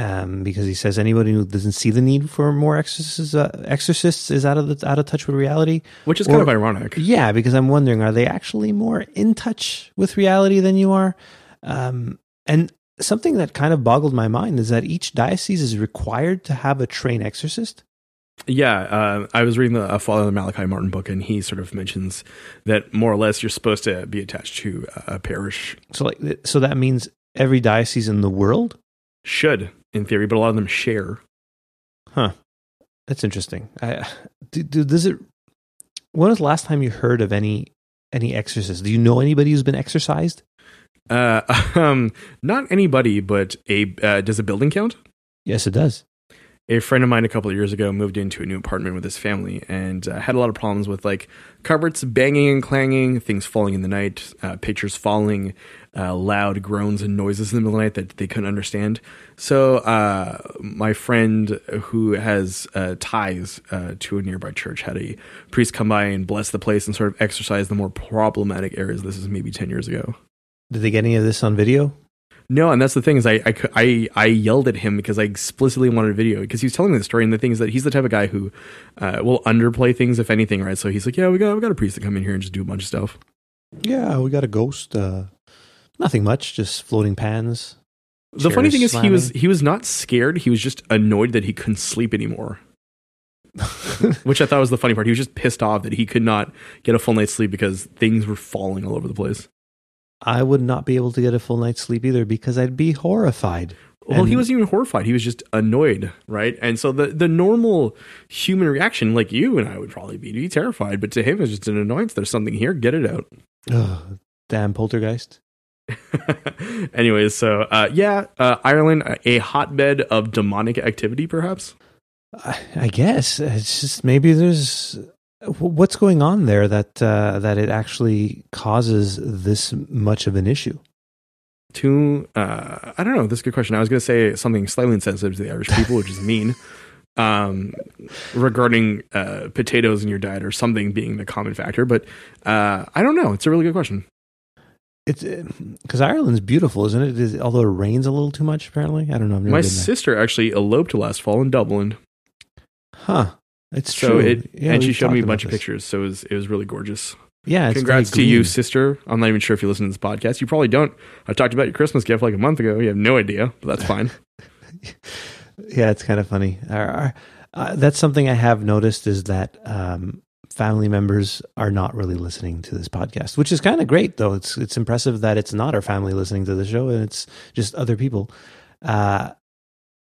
S2: Um, because he says anybody who doesn't see the need for more exorcists, uh, exorcists is out of the, out of touch with reality,
S1: which is kind of ironic.
S2: Yeah, because I'm wondering, are they actually more in touch with reality than you are? Um, and something that kind of boggled my mind is that each diocese is required to have a trained exorcist.
S1: Yeah, uh, I was reading the uh, Father Malachi Martin book, and he sort of mentions that more or less you're supposed to be attached to a parish.
S2: So, like, so that means every diocese in the world
S1: should, in theory, but a lot of them share.
S2: Huh. That's interesting. I, do, do, does it? When was the last time you heard of any any exorcist? Do you know anybody who's been exorcised?
S1: Uh, um, not anybody, but a uh, does a building count?
S2: Yes, it does.
S1: A friend of mine a couple of years ago moved into a new apartment with his family and uh, had a lot of problems with like cupboards banging and clanging, things falling in the night, uh, pictures falling, uh, loud groans and noises in the middle of the night that they couldn't understand. So, uh, my friend who has uh, ties uh, to a nearby church had a priest come by and bless the place and sort of exorcise the more problematic areas. This is maybe 10 years ago.
S2: Did they get any of this on video?
S1: No, and that's the thing is I, I, I, I, yelled at him because I explicitly wanted a video because he was telling me the story and the thing is that he's the type of guy who uh, will underplay things if anything, right? So he's like, yeah, we got we got a priest to come in here and just do a bunch of stuff.
S2: Yeah, we got a ghost. Uh, nothing much, just floating pans.
S1: The funny thing slamming. is he was he was not scared. He was just annoyed that he couldn't sleep anymore. Which I thought was the funny part. He was just pissed off that he could not get a full night's sleep because things were falling all over the place.
S2: I would not be able to get a full night's sleep either because I'd be horrified.
S1: Well, and he wasn't even horrified. He was just annoyed, right? And so the the normal human reaction, like you and I would probably be, to be terrified, but to him it's just an annoyance. There's something here. Get it out.
S2: Oh, damn poltergeist.
S1: Anyways, so uh, yeah, uh, Ireland, a hotbed of demonic activity, perhaps.
S2: I, I guess it's just maybe there's What's going on there that uh, that it actually causes this much of an issue?
S1: To uh, I don't know. This is a good question. I was going to say something slightly insensitive to the Irish people, which is mean, um, regarding uh, potatoes in your diet or something being the common factor. But uh, I don't know. It's a really good question.
S2: It's because uh, Ireland's beautiful, isn't it? Is, although it rains a little too much, apparently. I don't know.
S1: My sister actually eloped last fall in Dublin.
S2: Huh. It's
S1: so
S2: true.
S1: It, yeah, and she showed me a bunch of pictures, so it was it was really gorgeous.
S2: Yeah,
S1: congrats to you, sister. I'm not even sure if you listen to this podcast. You probably don't. I talked about your Christmas gift like a month ago. You have no idea, but that's fine.
S2: yeah, it's kind of funny. Uh, uh, that's something I have noticed is that um, family members are not really listening to this podcast, which is kind of great. Though it's it's impressive that it's not our family listening to the show and it's just other people. Uh,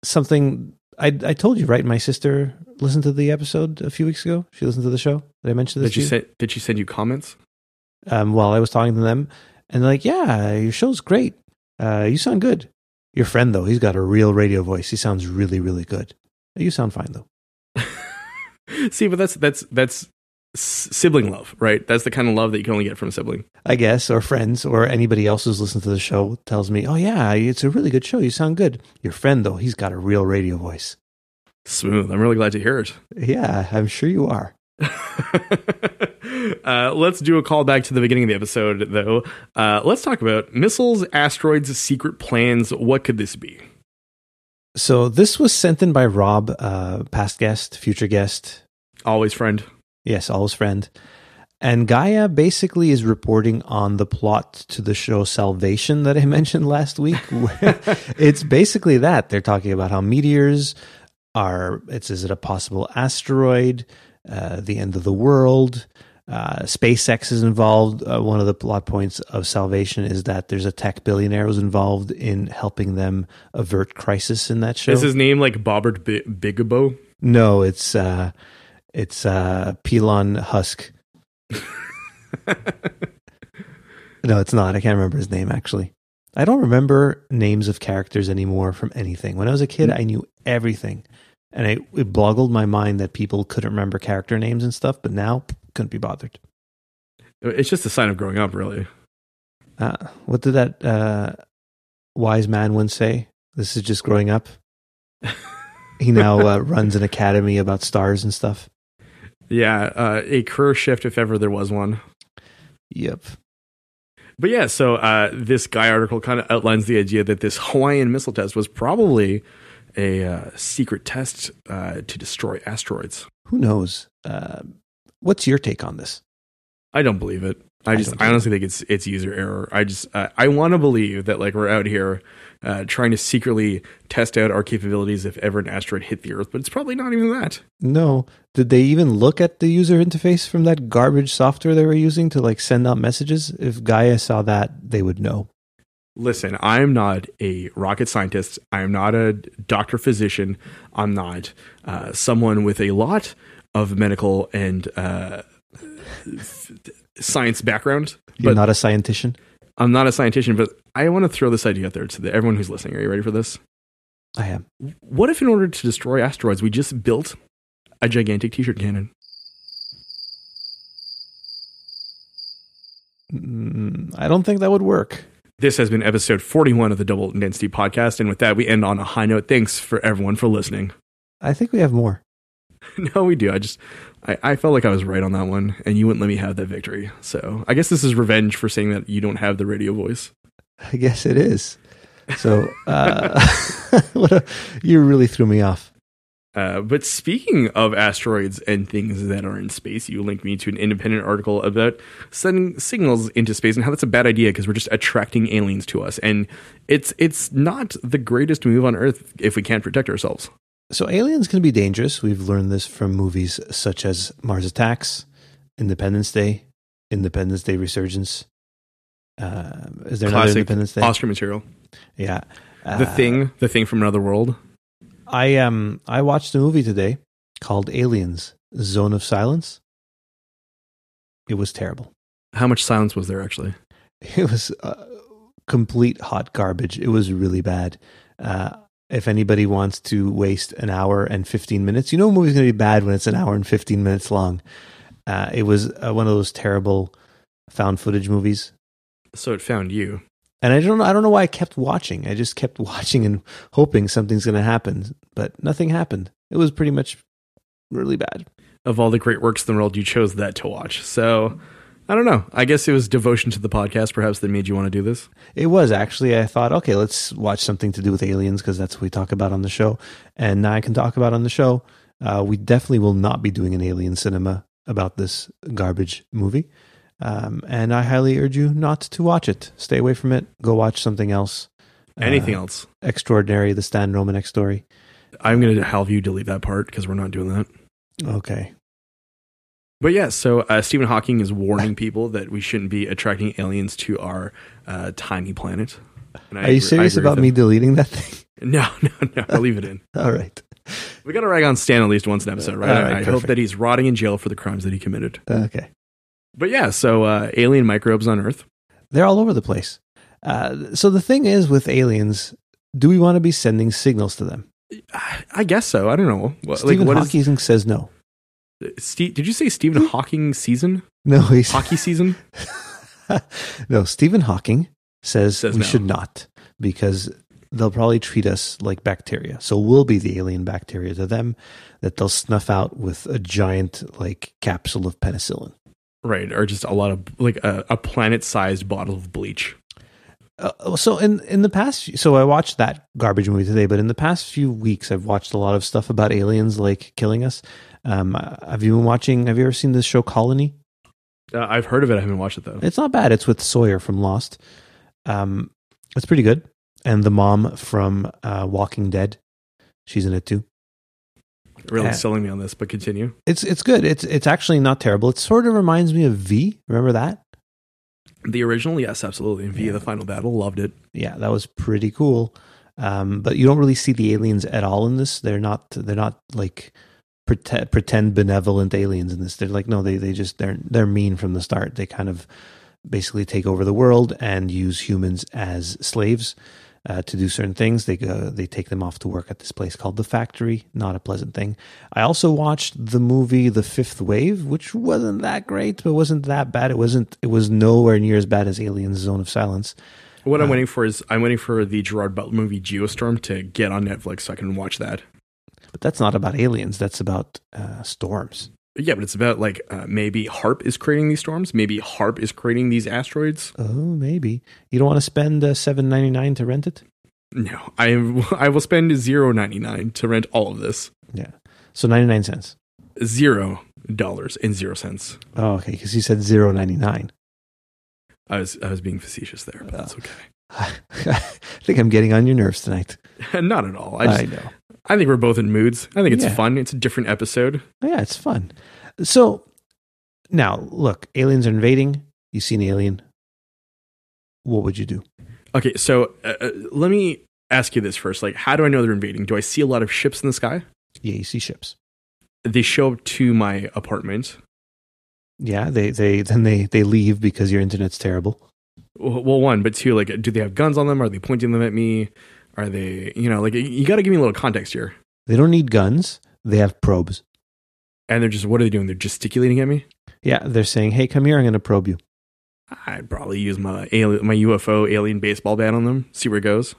S2: something I I told you right. My sister listened to the episode a few weeks ago. She listened to the show. Did I mention this?
S1: Did you, say? Did she send you comments?
S2: Um, while I was talking to them, and they're like, "Yeah, your show's great. Uh, you sound good. Your friend though, he's got a real radio voice. He sounds really, really good. You sound fine though."
S1: See, but that's that's that's sibling love, right? That's the kind of love that you can only get from a sibling.
S2: I guess, or friends, or anybody else who's listened to the show tells me, "Oh yeah, it's a really good show. You sound good." Your friend, though, he's got a real radio voice.
S1: Smooth. I'm really glad to hear it.
S2: Yeah, I'm sure you are.
S1: uh, let's do a call back to the beginning of the episode, though. Uh, let's talk about missiles, asteroids, secret plans. What could this be?
S2: So this was sent in by Rob, uh, past guest, future guest,
S1: always friend.
S2: Yes, always friend. And Gaia basically is reporting on the plot to the show Salvation that I mentioned last week. it's basically that. They're talking about how meteors are, it's, is it a possible asteroid, uh, the end of the world? Uh, SpaceX is involved. Uh, one of the plot points of Salvation is that there's a tech billionaire who's involved in helping them avert crisis in that show.
S1: Is his name like Bobbert B- Bigabo?
S2: No, it's uh, it's uh, Pelon Husk. no, it's not. I can't remember his name actually. I don't remember names of characters anymore from anything. When I was a kid, I knew everything. and it, it boggled my mind that people couldn't remember character names and stuff. But now couldn't be bothered.
S1: It's just a sign of growing up, really.
S2: Uh, what did that uh, wise man once say? This is just growing up. he now uh, runs an academy about stars and stuff.
S1: Yeah, uh, a career shift if ever there was one.
S2: Yep.
S1: But yeah, so uh, this guy article kind of outlines the idea that this Hawaiian missile test was probably a uh, secret test uh, to destroy asteroids.
S2: Who knows? Uh, what's your take on this?
S1: I don't believe it. I
S2: I
S1: just, I, honestly think it's it's user error. I just, uh, I want to believe that like we're out here uh, trying to secretly test out our capabilities if ever an asteroid hit the Earth, but it's probably not even that.
S2: No. Did they even look at the user interface from that garbage software they were using to like send out messages? If Gaia saw that, they would know.
S1: Listen, I'm not a rocket scientist. I'm not a doctor physician. I'm not uh, someone with a lot of medical and uh, science background.
S2: You're
S1: But
S2: not a scientician.
S1: I'm not a scientist. But I want to throw this idea out there to the, everyone who's listening. Are you ready for this?
S2: I am.
S1: What if, in order to destroy asteroids, we just built a gigantic T-shirt cannon?
S2: Mm, I don't think that would work.
S1: This has been episode 41 of the Double Density Podcast, and with that, we end on a high note. Thanks for everyone for listening.
S2: I think we have more.
S1: No, we do. I just I, I felt like I was right on that one, and you wouldn't let me have that victory. So I guess this is revenge for saying that you don't have the radio voice.
S2: I guess it is. So uh, what a, you really threw me off.
S1: Uh, but speaking of asteroids and things that are in space, you linked me to an independent article about sending signals into space and how that's a bad idea because we're just attracting aliens to us, and it's it's not the greatest move on Earth if we can't protect ourselves.
S2: So aliens can be dangerous. We've learned this from movies such as Mars Attacks, Independence Day, Independence Day Resurgence. Uh, is there another
S1: Classic
S2: Independence Day?
S1: Oscar material.
S2: Yeah.
S1: The
S2: Uh,
S1: thing, the thing from another world.
S2: I um I watched a movie today called Aliens: Zone of Silence. It was terrible.
S1: How much silence was there actually?
S2: It was uh, complete hot garbage. It was really bad. Uh, if anybody wants to waste an hour and 15 minutes, you know a movie's going to be bad when it's an hour and 15 minutes long. Uh, it was uh, one of those terrible found footage movies.
S1: So it found you.
S2: And I don't know, I don't know why I kept watching. I just kept watching and hoping something's going to happen, but nothing happened. It was pretty much really bad.
S1: Of all the great works in the world, you chose that to watch. So I don't know. I guess it was devotion to the podcast, perhaps, that made you want to do this.
S2: It was actually. I thought, okay, let's watch something to do with aliens because that's what we talk about on the show, and now I can talk about on the show. Uh, we definitely will not be doing an alien cinema about this garbage movie, um, and I highly urge you not to watch it. Stay away from it. Go watch something else.
S1: Anything
S2: Uh,
S1: else?
S2: Extraordinary, the Stan Romanek story.
S1: I'm going to have you delete that part because we're not doing that.
S2: Okay,
S1: But yeah, so uh, Stephen Hawking is warning people that we shouldn't be attracting aliens to our uh, tiny planet. And I
S2: are you serious about me deleting that thing?
S1: No, no, no. I'll leave it in.
S2: All right,
S1: We got to rag on Stan at least once an episode, right?
S2: Right,
S1: I hope that he's rotting in jail for the crimes that he committed.
S2: okay.
S1: But yeah, so uh, alien microbes on Earth.
S2: They're all over the place. Uh, so the thing is with aliens, do we want to be sending signals to them?
S1: I guess so. I don't know.
S2: Stephen
S1: what is-
S2: Hawking says no.
S1: Steve, did you say Stephen Hawking season?
S2: No, he's
S1: Hockey season?
S2: no. Stephen Hawking says,
S1: Says
S2: we
S1: no.
S2: should not because they'll probably treat us like bacteria. So we'll be the alien bacteria to them that they'll snuff out with a giant like capsule of penicillin.
S1: Right, or just a lot of like a, a planet-sized bottle of bleach.
S2: Uh, so in in the past, so I watched that garbage movie today, but in the past few weeks, I've watched a lot of stuff about aliens like killing us. Um, have you been watching? Have you ever seen this show Colony?
S1: Uh, I've heard of it. I haven't watched it though.
S2: It's not bad. It's with Sawyer from Lost. Um, it's pretty good. And the mom from uh, Walking Dead, she's in it too.
S1: really
S2: yeah.
S1: selling me on this, but continue.
S2: It's it's good. It's it's actually not terrible. It sort of reminds me of V. Remember that?
S1: The original, yes, absolutely. V,
S2: Yeah.
S1: the final battle, loved it.
S2: Yeah, that was pretty cool. Um, but you don't really see the aliens at all in this. They're not. They're not like pretend, pretend benevolent aliens in this. They're like no. They they just they're they're mean from the start. They kind of basically take over the world and use humans as slaves. uh, to do certain things. They go, they take them off to work at this place called the Factory. Not a pleasant thing. I also watched the movie The Fifth Wave, which wasn't that great, but wasn't that bad. It wasn't. It was nowhere near as bad as Aliens: Zone of Silence.
S1: What I'm waiting for is I'm waiting for the Gerard Butler movie Geostorm to get on Netflix so I can watch that.
S2: But that's not about aliens. That's about uh, storms.
S1: Yeah, but it's about like uh, maybe HAARP is creating these storms. Maybe HAARP is creating these asteroids.
S2: Oh, maybe you don't want to spend uh, seven ninety nine to rent it.
S1: No, I I will spend zero ninety nine to rent all of this.
S2: Yeah, so ninety nine cents.
S1: Zero dollars and zero cents.
S2: Oh, okay, because you said zero ninety nine.
S1: I was I was being facetious there, but that's okay.
S2: I think I'm getting on your nerves tonight.
S1: Not at all. I, just,
S2: I know.
S1: I think we're both in moods. I think it's
S2: Yeah.
S1: fun. It's a different episode.
S2: Yeah, it's fun. So now, look, aliens are invading. You see an alien. What would you do?
S1: Okay, so uh, uh, let me ask you this first. Like, how do I know they're invading? Do I see a lot of ships in the sky?
S2: Yeah, you see ships.
S1: They show up to my apartment.
S2: Yeah, they they then they they leave because your internet's terrible.
S1: Well, well, one, but two, like, do they have guns on them? Are they pointing them at me? Are they, you know, like, you got to give me a little context here.
S2: They don't need guns. They have probes.
S1: And they're just, what are they doing? They're gesticulating at me.
S2: Yeah, they're saying, "Hey, come here. I'm going to probe you."
S1: I'd probably use my alien, my UFO alien baseball bat on them. See where it goes.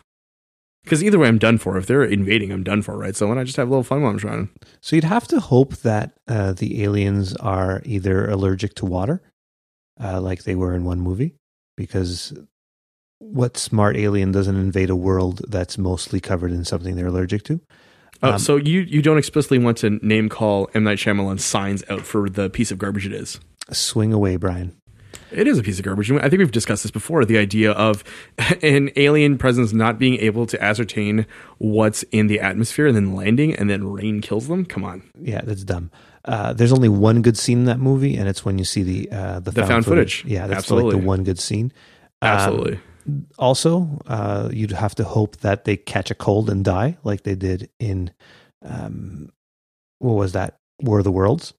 S1: Because either way, I'm done for. If they're invading, I'm done for, right? So why not just have a little fun while I'm trying?
S2: So you'd have to hope that uh, the aliens are either allergic to water, uh, like they were in one movie, because what smart alien doesn't invade a world that's mostly covered in something they're allergic to?
S1: Oh,
S2: Um,
S1: so you you don't explicitly want to name call M Night Shyamalan signs out for the piece of garbage it is.
S2: Swing away, Brian.
S1: It is a piece of garbage. I think we've discussed this before. The idea of an alien presence not being able to ascertain what's in the atmosphere and then landing and then rain kills them. Come on,
S2: Yeah, that's dumb. Uh, there's only one good scene in that movie, and it's when you see the uh, the,
S1: The found footage.
S2: Yeah, that's
S1: Absolutely.
S2: like the one good scene. Um,
S1: absolutely.
S2: Also, uh, you'd have to hope that they catch a cold and die, like they did in um, what was that War of the Worlds,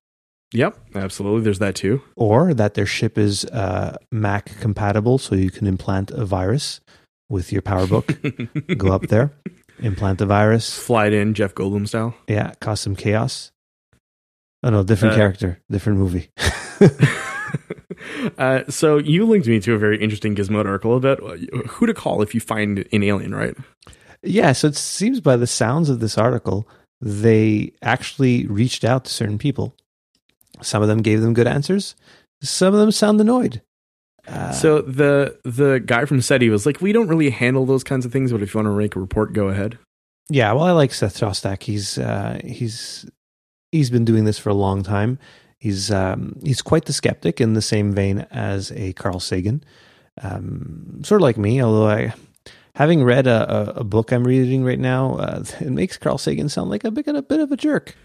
S1: yep, absolutely. There's that too.
S2: or that their ship is uh, Mac compatible, so you can implant a virus with your PowerBook. Go up there, implant the virus.
S1: Fly it in Jeff Goldblum style.
S2: Yeah, cause some chaos. Oh no, different
S1: Uh,
S2: character, different movie.
S1: uh, so you linked me to a very interesting Gizmodo article about who to call if you find an alien, right?
S2: Yeah, so it seems by the sounds of this article, they actually reached out to certain people. Some of them gave them good answers. Some of them sound annoyed. Uh,
S1: so the the guy from SETI was like, "We don't really handle those kinds of things, but if you want to make a report, go ahead."
S2: yeah, well, I like Seth Shostak. He's uh, he's he's been doing this for a long time. He's um, he's quite the skeptic in the same vein as a Carl Sagan, um, sort of like me. Although I, having read a, a, a book I'm reading right now, uh, it makes Carl Sagan sound like a bit, a bit of a jerk.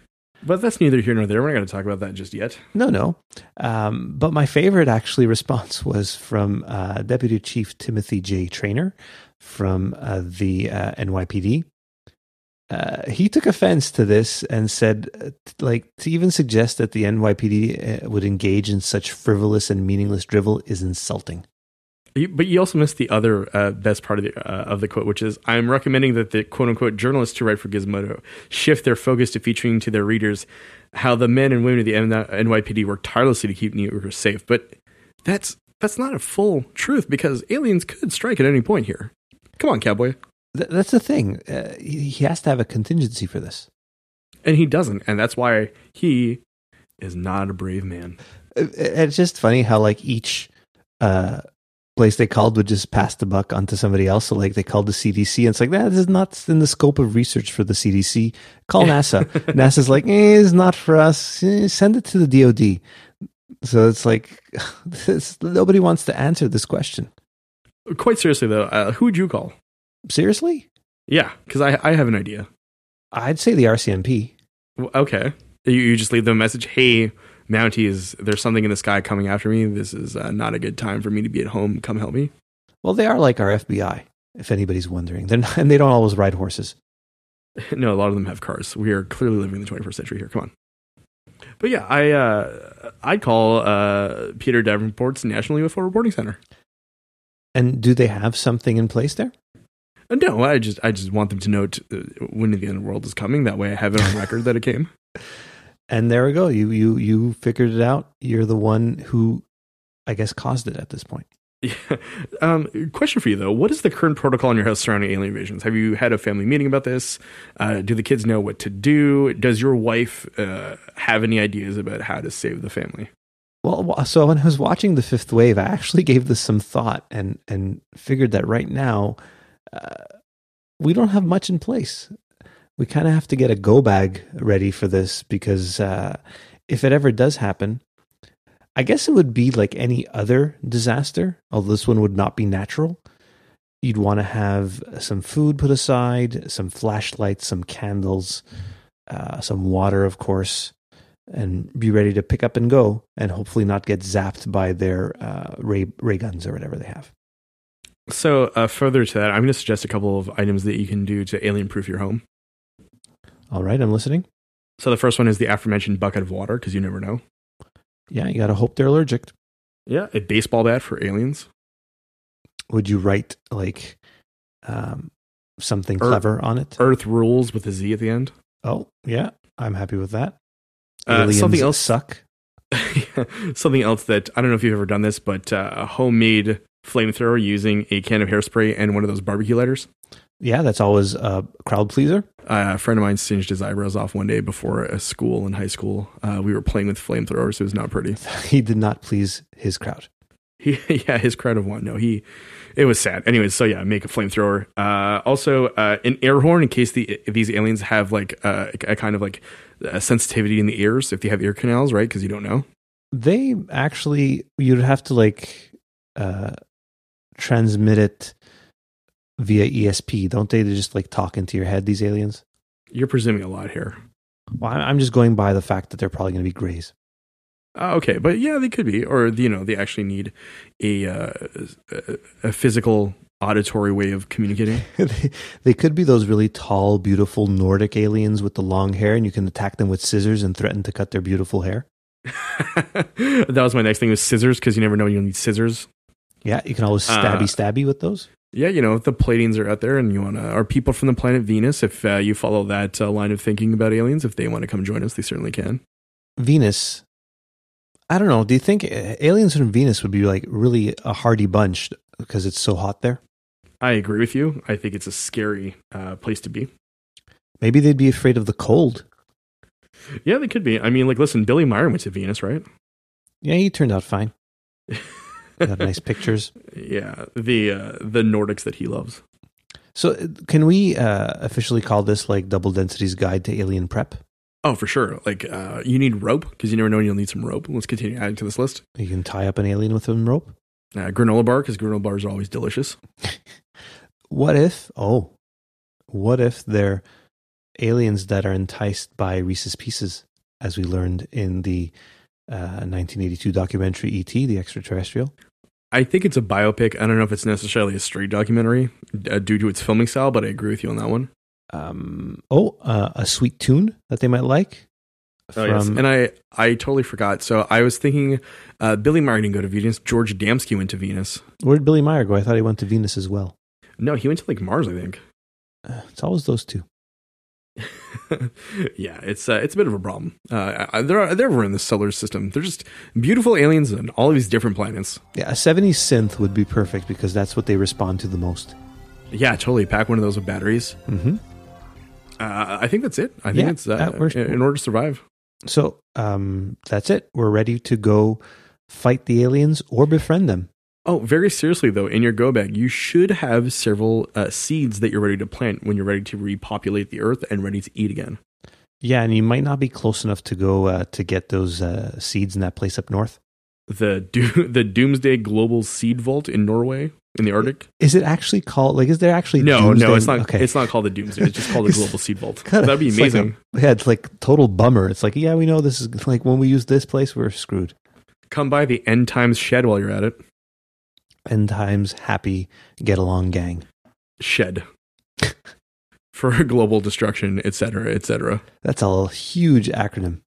S1: But that's neither here nor there. We're not going to talk about that just yet.
S2: No, no. Um, but my favorite actually response was from uh, Deputy Chief Timothy J. Trainer from uh, the uh, NYPD. Uh, he took offense to this and said, like, to even suggest that the NYPD uh, would engage in such frivolous and meaningless drivel is insulting.
S1: But you also missed the other uh, best part of the uh, of the quote, which is, "I'm recommending that the quote unquote journalists who write for Gizmodo shift their focus to featuring to their readers how the men and women of the NYPD work tirelessly to keep New Yorkers safe." But that's that's not a full truth because aliens could strike at any point here. Come on, cowboy.
S2: Th- that's the thing. Uh, he, he has to have a contingency for this.
S1: And he doesn't, and that's why he is not a brave man.
S2: It- it's just funny how like each uh place they called would just pass the buck onto somebody else. So like they called the CDC and it's like, that is not in the scope of research for the CDC. Call NASA. NASA's like, eh, it's not for us. Eh, send it to the DOD. So it's like, this, nobody wants to answer this question.
S1: Quite seriously, though, uh, who would you call?
S2: Seriously?
S1: Yeah, because I I have an idea.
S2: I'd say the RCMP.
S1: W- Okay. You, you just leave them a message. Hey, Mounties, there's something in the sky coming after me. This is uh, not a good time for me to be at home. Come help me.
S2: Well, they are like our FBI, if anybody's wondering. They're not, and they don't always ride horses.
S1: no, a lot of them have cars. We are clearly living in the 21st century here. Come on. But yeah, I uh, I'd call uh, Peter Davenport's National UFO Reporting Center.
S2: And do they have something in place there?
S1: Uh, no, I just I just want them to know t- uh, when the end of the world is coming. That way, I have it on record that it came.
S2: And there we go. You you you figured it out. You're the one who, I guess, caused it at this point.
S1: Yeah. Um, question for you though: What is the current protocol in your house surrounding alien invasions? Have you had a family meeting about this? Uh, do the kids know what to do? Does your wife uh, have any ideas about how to save the family?
S2: Well, so when I was watching the Fifth Wave, I actually gave this some thought and and figured that right now we don't have much in place. We kind of have to get a go bag ready for this because uh, if it ever does happen, I guess it would be like any other disaster, although this one would not be natural. You'd want to have some food put aside, some flashlights, some candles, uh, some water, of course, and be ready to pick up and go, and hopefully not get zapped by their uh, ray ray guns or whatever they have.
S1: So, uh, further to that, I'm going to suggest a couple of items that you can do to alien proof your home.
S2: All right, I'm listening.
S1: So, the first one is the aforementioned bucket of water because you never know.
S2: Yeah, you got to hope they're allergic.
S1: Yeah, a baseball bat for aliens.
S2: Would you write like um, something
S1: Earth-
S2: clever on it?
S1: Earth rules with a Z at the end.
S2: Oh, yeah, I'm happy with that.
S1: Uh, something else
S2: suck.
S1: something else that I don't know if you've ever done this, but uh, a homemade flamethrower using a can of hairspray and one of those barbecue lighters.
S2: Yeah, that's always a crowd pleaser.
S1: Uh, a friend of mine singed his eyebrows off one day before a school in high school. Uh, we were playing with flamethrowers. It was not pretty.
S2: he did not please his crowd.
S1: He, yeah, his crowd of one. No, he, it was sad. Anyways, so yeah, make a flamethrower. Uh, also, uh, an air horn in case the these aliens have like uh, a kind of like a sensitivity in the ears if they have ear canals, right? Because you don't know.
S2: They actually, you'd have to like uh, transmit it via ESP, don't they? They just like talk into your head. These aliens.
S1: You're presuming a lot here.
S2: Well, I- I'm just going by the fact that they're probably going to be grays.
S1: Uh, okay, but yeah, they could be, or you know, they actually need a uh, a, a physical auditory way of communicating.
S2: they, they could be those really tall, beautiful Nordic aliens with the long hair, and you can attack them with scissors and threaten to cut their beautiful hair.
S1: that was my next thing was scissors because you never know you'll need scissors.
S2: Yeah, you can always
S1: Uh,
S2: stabby stabby with those.
S1: Yeah, you know, if the platings are out there and you want to, are people from the planet Venus, if uh, you follow that uh, line of thinking about aliens, if they want to come join us, they certainly can.
S2: Venus. I don't know. Do you think uh, aliens from Venus would be like really a hardy bunch because it's so hot there?
S1: I agree with you. I think it's a scary uh, place to be.
S2: Maybe they'd be afraid of the cold.
S1: Yeah, they could be. I mean, like, listen, Billy Meier went to Venus, right?
S2: Yeah, he turned out fine. Got nice pictures.
S1: Yeah, the uh, the Nordics that he loves.
S2: So, uh, can we uh, officially call this like Double Density's Guide to Alien Prep?
S1: Oh, for sure. Like, uh, you need rope because you never know when you'll need some rope. Let's continue adding to this list.
S2: You can tie up an alien with a rope.
S1: Uh, granola bar because granola bars are always delicious.
S2: What if? Oh, what if they're aliens that are enticed by Reese's Pieces, as we learned in the uh, 1982 documentary E.T., the extraterrestrial?
S1: I think it's a biopic. I don't know if it's necessarily a straight documentary uh, due to its filming style, but I agree with you on that one.
S2: Um, oh, uh, a sweet tune that they might like.
S1: Oh, yes. And I, I totally forgot. So I was thinking uh, Billy Meier didn't go to Venus. George Adamski went to Venus.
S2: where did Billy Meier go? I thought he went to Venus as well.
S1: No, he went to like Mars, I think.
S2: Uh, it's always those two.
S1: yeah, it's uh, it's a bit of a problem. Uh, they're they're everywhere in the solar system. They're just beautiful aliens on all of these different planets.
S2: Yeah, a 70s synth would be perfect because that's what they respond to the most.
S1: Yeah, totally. Pack one of those with batteries.
S2: Mm-hmm.
S1: Uh, I think that's it. I think
S2: Yeah,
S1: it's uh,
S2: that works.
S1: in in order to survive.
S2: So um, that's it. We're ready to go fight the aliens or befriend them.
S1: Oh, very seriously though, in your go bag, you should have several uh, seeds that you're ready to plant when you're ready to repopulate the earth and ready to eat again.
S2: Yeah, and you might not be close enough to go uh, to get those uh, seeds in that place up north.
S1: The do- the Doomsday Global Seed Vault in Norway in the Arctic.
S2: Is it actually called like? Is there actually
S1: No,
S2: Doomsday-
S1: no, it's not.
S2: Okay,
S1: It's not called the Doomsday. It's just called the Global Seed Vault.
S2: Kinda-
S1: That'd be
S2: it's like a-
S1: amazing.
S2: yeah, it's like total bummer. It's like yeah, we know this is like when we use this place, we're screwed.
S1: Come by the End Times shed while you're at it.
S2: End times, happy, get along, gang.
S1: Shed for global destruction, etc., etc.
S2: That's a huge acronym.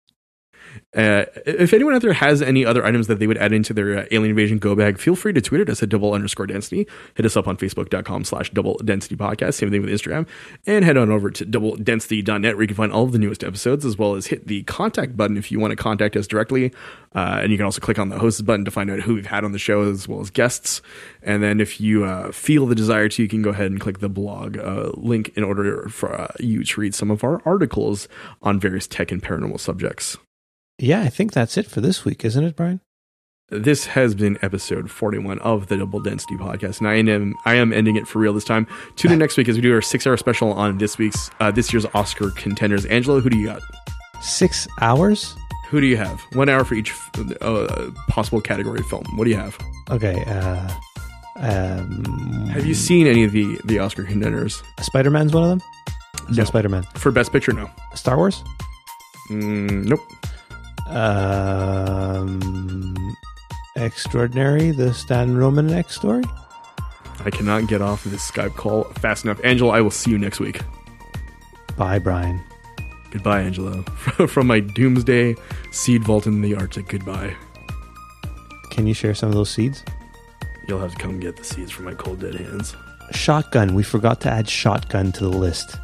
S1: Uh, if anyone out there has any other items that they would add into their uh, Alien Invasion Go bag, feel free to tweet at us at double underscore density. Hit us up on Facebook.com slash double density podcast. Same thing with Instagram. And head on over to doubledensity.net where you can find all of the newest episodes as well as hit the contact button if you want to contact us directly. Uh, and you can also click on the hosts button to find out who we've had on the show as well as guests. And then if you uh, feel the desire to, you can go ahead and click the blog uh, link in order for uh, you to read some of our articles on various tech and paranormal subjects.
S2: Yeah, I think that's it for this week, isn't it, Brian?
S1: This has been episode 41 of the Double Density Podcast, and I am I am ending it for real this time. Tune in next week as we do our six hour special on this week's uh, this year's Oscar contenders. Angelo, who do you got?
S2: Six hours?
S1: Who do you have? One hour for each uh, possible category film. What do you have?
S2: Okay. Uh, um,
S1: have you seen any of the the Oscar contenders?
S2: Spider Man's one of them.
S1: No.
S2: Spider Man
S1: for Best Picture. No.
S2: Star Wars.
S1: Mm, nope.
S2: Um, Extraordinary, the Stan Romanek story.
S1: I cannot get off of this Skype call fast enough. Angelo, I will see you next week.
S2: Bye, Brian.
S1: Goodbye, Angelo. From my doomsday seed vault in the Arctic, goodbye.
S2: Can you share some of those seeds?
S1: You'll have to come get the seeds from my cold dead hands.
S2: Shotgun. We forgot to add shotgun to the list.